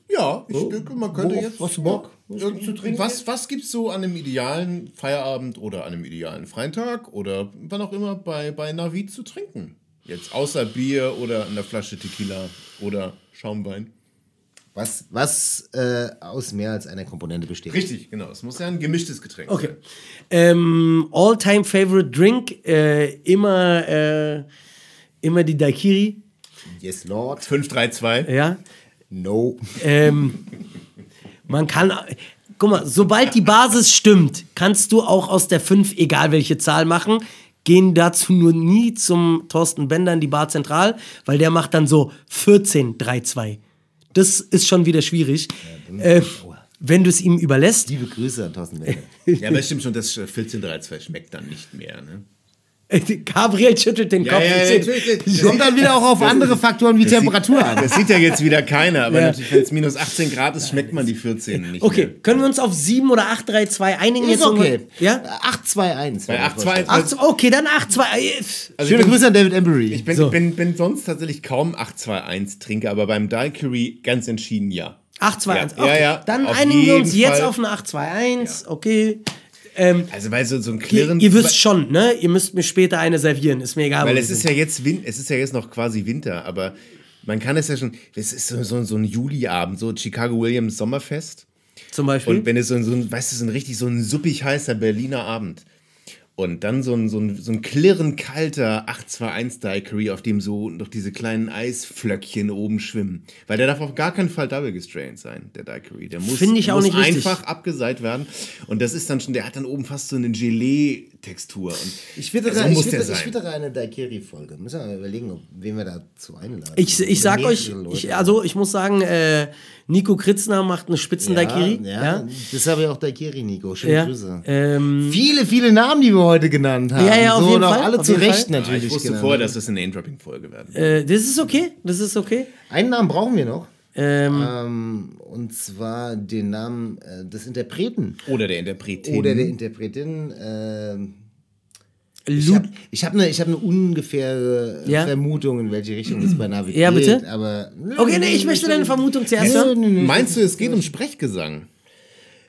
Ja, ich denke, man könnte jetzt. du Bock? Ja, irgend- was was gibt es so an einem idealen Feierabend oder an einem idealen Freitag oder wann auch immer bei, bei Navid zu trinken? Jetzt außer Bier oder einer Flasche Tequila oder Schaumwein. Was, was äh, aus mehr als einer Komponente besteht. Richtig, genau. Es muss ja ein gemischtes Getränk Okay. sein. Ähm, All-time favorite drink, äh, immer, äh, immer die Daiquiri, Yes, Lord. 532. ja. No. Ähm, man kann, guck mal, sobald die Basis stimmt, kannst du auch aus der 5, egal welche Zahl machen, gehen dazu nur nie zum Thorsten Bender in die Bar Zentral, weil der macht dann so 14, 3, 2. Das ist schon wieder schwierig. äh, wenn du es ihm überlässt, Liebe Grüße an Thorsten Bender. Ja, aber es stimmt schon, das 1432 schmeckt dann nicht mehr. Ne? Gabriel schüttelt den Kopf. Ich seh- Kommt dann wieder auch auf andere Faktoren wie Temperatur an. Das sieht ja jetzt wieder keiner, aber Ja. natürlich, wenn es minus 18 Grad ist, schmeckt man die 14 nicht Okay, mehr. können wir uns auf 7 oder 8, 3, 2 einigen? Ist jetzt okay. irgendwann? Ja? 821. Bei 8-2 Ach, okay, dann 8, 2. Also Schöne bin, Grüße an David Embry. Ich bin, So. bin, bin sonst tatsächlich kaum 8-2-1 Trinker, aber beim Daiquiri ganz entschieden ja. 8, 2, Ja, 1. ja, Okay. ja, Dann auf einigen wir uns jetzt Fall. auf eine 8, 2, 1. Okay. Ähm, Also weil so, so ein ihr, Klirren... ihr wisst schon, ne? Ihr müsst mir später eine servieren. Ist mir egal. Weil es ist ja jetzt Win es ist ja jetzt noch quasi Winter, aber man kann es ja schon, es ist so, so, so ein Juliabend, so Chicago Williams Sommerfest. Zum Beispiel. Und wenn es so, ein- so ein, weißt du, so ein richtig so ein suppig heißer Berliner Abend. Und dann so ein, so ein, so ein klirrend kalter 821 Daiquiri, auf dem so noch diese kleinen Eisflöckchen oben schwimmen. Weil der darf auf gar keinen Fall double gestrained sein, der Daiquiri. Der muss, Finde ich auch muss nicht richtig. einfach abgeseit werden. Und das ist dann schon, der hat dann oben fast so eine Gelee-Textur. Und Ich wittere, so ich muss der wittere, ich wittere eine Daiquiri-Folge. Müssen wir mal überlegen, ob, wen wir dazu einladen. Ich, ich sag euch, ich, also ich muss sagen, äh, Nico Kritzner macht eine spitzen. Ja, Ja, das habe ich auch Daiquiri, Nico. Schöne ja. Grüße. Ähm, Viele, viele Namen, die wir heute genannt haben. Ja, ja, auf so, jeden und auch Fall, alle auf zu Recht natürlich. ich wusste vorher, dass das eine Name-Dropping-Folge werden. äh, das ist okay, das ist okay. Einen Namen brauchen wir noch. Ähm, Ähm, und zwar den Namen äh, des Interpreten Oder der Interpretin. oder der Interpretin. ähm, ich habe ich hab eine hab ne ungefähre Ja? Vermutung, in welche Richtung das bei Navi Ja, geht. bitte? Aber, okay, nee, ich möchte deine Vermutung zuerst hören. Nö, nö, nö. Meinst du, es geht um Sprechgesang?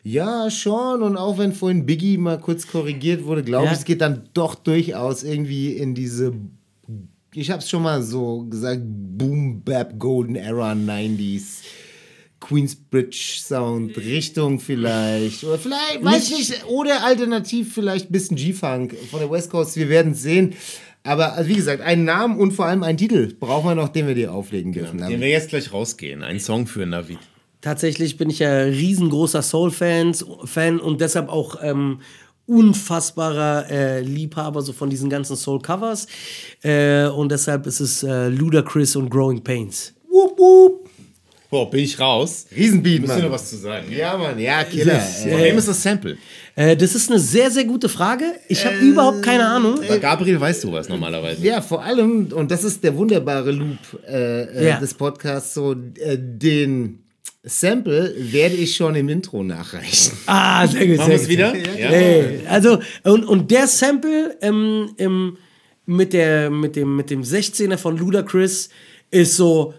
Ja, schon. Und auch wenn vorhin Biggie mal kurz korrigiert wurde, glaube Ja. ich, es geht dann doch durchaus irgendwie in diese. Ich habe es schon mal so gesagt: Boom Bap Golden Era 90s. Queensbridge Sound Richtung vielleicht oder vielleicht weiß ich nicht oder alternativ vielleicht ein bisschen G-Funk von der West Coast wir werden es sehen aber also wie gesagt einen Namen und vor allem einen Titel brauchen wir noch den wir dir auflegen dürfen Den wir jetzt gleich rausgehen. Ein Song für Navid. Tatsächlich bin ich ja riesengroßer Soul-Fan Fan und deshalb auch ähm, unfassbarer äh, Liebhaber so von diesen ganzen Soul-Covers. Äh, und deshalb ist es äh, Ludacris und Growing Pains. Wup, wup. Boah, bin ich raus? Riesenbeat Mann. noch was zu sagen? ja Mann ja Killer Von wem ist das Sample? Äh, das ist eine sehr, sehr gute Frage. Ich habe überhaupt keine Ahnung. Bei Gabriel weißt du was normalerweise. Ja, vor allem, und das ist der wunderbare Loop äh, äh, Ja. des Podcasts, so äh, den Sample werde ich schon im Intro nachreichen. Ah, sehr gut. Machen wir es wieder? Ja. Ey, also, und, und der Sample ähm, im, mit, der, mit, dem, mit dem 16er von Ludacris ist so.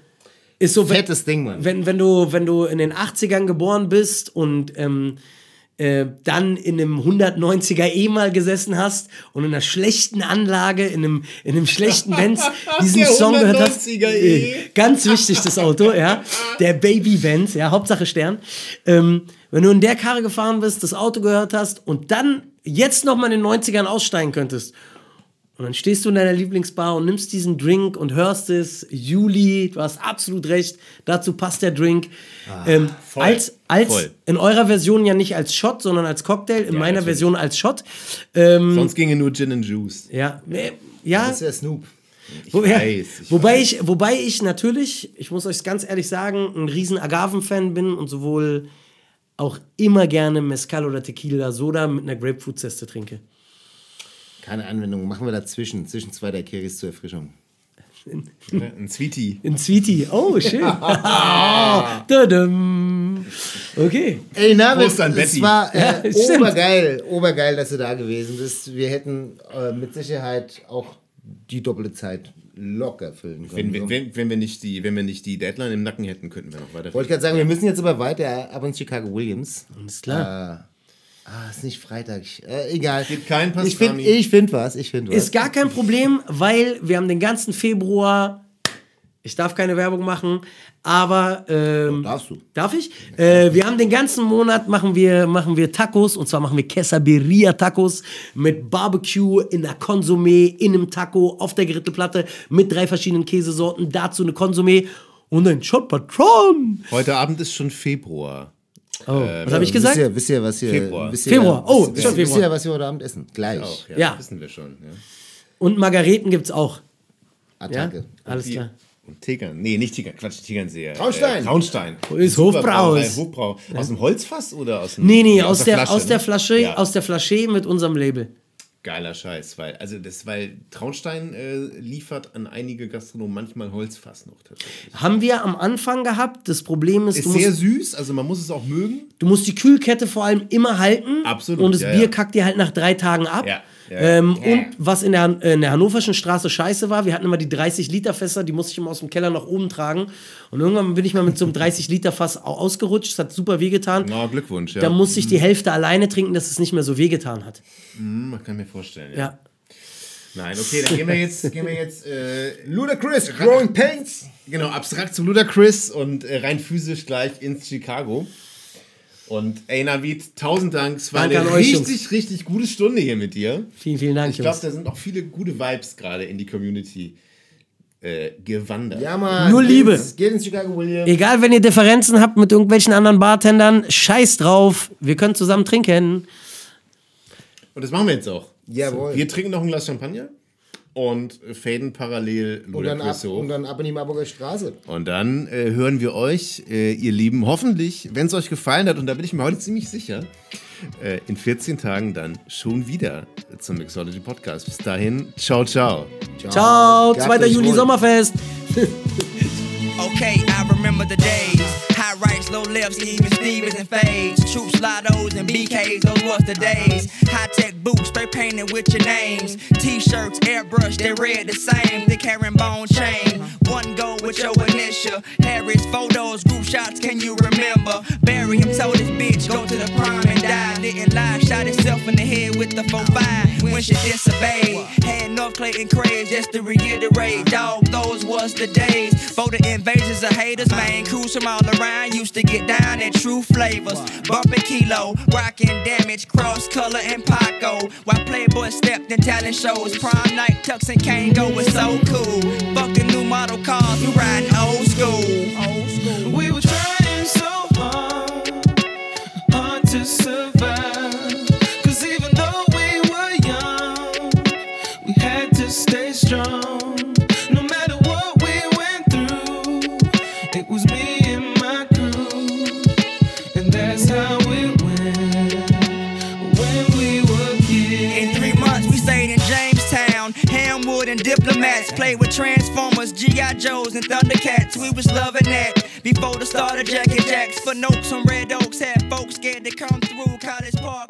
Ist so wenn, Fettes Ding, Mann. wenn, wenn, du, wenn du in den 80ern geboren bist und ähm, äh, dann in einem 190er E mal gesessen hast und in einer schlechten Anlage, in einem, in einem schlechten Benz diesen Der Song gehört hast. 190er E. Äh, Ganz wichtig, das Auto, ja. Der Baby Benz, ja, Hauptsache Stern. Ähm, wenn du in der Karre gefahren bist, das Auto gehört hast und dann jetzt nochmal in den 90ern aussteigen könntest. Und dann stehst du in deiner Lieblingsbar und nimmst diesen Drink und hörst es. Juli, du hast absolut recht. Dazu passt der Drink. ähm, voll, als als voll. in eurer Version ja nicht als Shot, sondern als Cocktail. In meiner natürlich. Version als Shot. Ähm, Sonst ginge nur Gin and Juice. ja, äh, ja. Das wäre Snoop. Wo, weiß, ja, ich wobei, ich, wobei ich natürlich, ich muss euch ganz ehrlich sagen, ein riesen Agaven-Fan bin und sowohl auch immer gerne Mezcal oder Tequila Soda mit einer Grapefruit-Zeste trinke. Keine Anwendung, machen wir dazwischen, zwischen zwei der Kiris zur Erfrischung. Ein Sweetie. In Sweetie. Oh, schön. Okay. Ey, na, Prost an es Betty. war äh, Ja, obergeil, obergeil, dass du da gewesen bist. Wir hätten äh, mit Sicherheit auch die doppelte Zeit locker füllen können. Wenn, wir- wenn, wenn, wir nicht die, wenn wir nicht die Deadline im Nacken hätten, könnten wir noch weiter. Wollte ich gerade sagen, wir müssen jetzt aber weiter ab ins Chicago Williams. Alles klar. Ah, ist nicht Freitag. Äh, egal. Gibt kein ich finde Pastrami. ich find was. Ich finde was. Ist gar kein Problem, weil wir haben den ganzen Februar. Ich darf keine Werbung machen, aber ähm, Darfst du. Darf ich? Äh, wir haben den ganzen Monat machen wir, machen wir Tacos und zwar machen wir Quesaberia Tacos mit Barbecue in der Konsumé, in einem Taco, auf der Grillplatte mit drei verschiedenen Käsesorten, dazu eine Konsumé und ein Shot Patron. Heute Abend ist schon Februar. Oh, was habe ich gesagt? Wisst ihr, wisst ihr, was ihr. Februar. Wisst ihr, Februar. Oh, wisst, schon wisst Februar. ihr, was wir heute Abend essen? Gleich. Auch, ja, Ja. Wissen wir schon. Ja. Und Margareten gibt's auch. Ja? Attacke. Alles klar. Und Tegern. Nee, nicht Tegern. Quatsch, Tegernseher. Traunstein. Äh, Traunstein. Ist Super Hofbraus. Hofbrau. Aus dem Holzfass oder aus dem. Nee, nee, aus, der, Flasche, aus der ne? Flasche, Ja. aus der Flasche mit unserem Label. Geiler Scheiß, weil, also das, weil Traunstein äh, liefert an einige Gastronomen manchmal Holzfass noch. Haben wir am Anfang gehabt. Das Problem ist, Ist du sehr musst, süß, also man muss es auch mögen. du musst die Kühlkette vor allem immer halten. Absolut, Und das ja, Bier ja. kackt dir halt nach drei Tagen ab. Ja, ja, ähm, Und was in der, in der Hannoverschen Straße scheiße war, wir hatten immer die 30 Liter Fässer, die musste ich immer aus dem Keller nach oben tragen. Und irgendwann bin ich mal mit so einem 30 Liter Fass au- ausgerutscht. Das hat super wehgetan. Na, Glückwunsch, ja. Da musste ich die Hälfte alleine trinken, dass es nicht mehr so wehgetan hat. Hm, man kann mir vorstellen, ja. Ja. Nein, okay, dann gehen wir jetzt, gehen wir jetzt äh, Ludacris, Growing Pains. genau, abstrakt zu Ludacris und äh, rein physisch gleich ins Chicago. Und ey, Navid, tausend Dank. Es war Danke eine an euch, richtig, richtig gute Stunde hier mit dir. Vielen, vielen Dank, Ich glaube, Jungs. da sind auch viele gute Vibes gerade in die Community äh, gewandert. Ja, Mann. Nur geht Liebe. Ins, geht ins Chicago William. Egal, wenn ihr Differenzen habt mit irgendwelchen anderen Bartendern, scheiß drauf. Wir können zusammen trinken. Und das machen wir jetzt auch. Jawohl. Wir trinken noch ein Glas Champagner und faden parallel Und Luda dann, ab, Quisso. und dann ab in die Marburger Straße. Und dann äh, hören wir euch, äh, ihr Lieben, hoffentlich, wenn es euch gefallen hat, und da bin ich mir heute ziemlich sicher, äh, in 14 Tagen dann schon wieder zum Mixology Podcast. Bis dahin, ciao, ciao. Ciao, Gehabt 2. euch Juni wohl. Sommerfest. Okay, I remember the days. High rights, low lefts, even Stevens and fades. Troop slidos and BKs, those was the days. High tech boots, spray painted with your names. T shirts, airbrush, they read the same. Thick bone chain. One go with your initial. Harris photos, group shots, can you remember? Barry him told his bitch, go to the prime and die. Didn't lie, shot himself in the head with the 4-5 when she disobeyed. Had North Clayton craze just to reiterate, dog, those was the days. For the invasions of haters, man, crews from all around used to get down at true flavors. Bumping kilo, rocking damage, cross color and Paco. While Playboy stepped in talent shows, prom night, Tux and Kango was so cool. Fucking new model cars, we riding old school. Old school. We were trying so hard, hard to survive. Diplomats. Played with Transformers, G.I. Joes, and Thundercats. We was loving that before the start of Jack and Jacks. For notes on Red Oaks, had folks scared to come through College Park.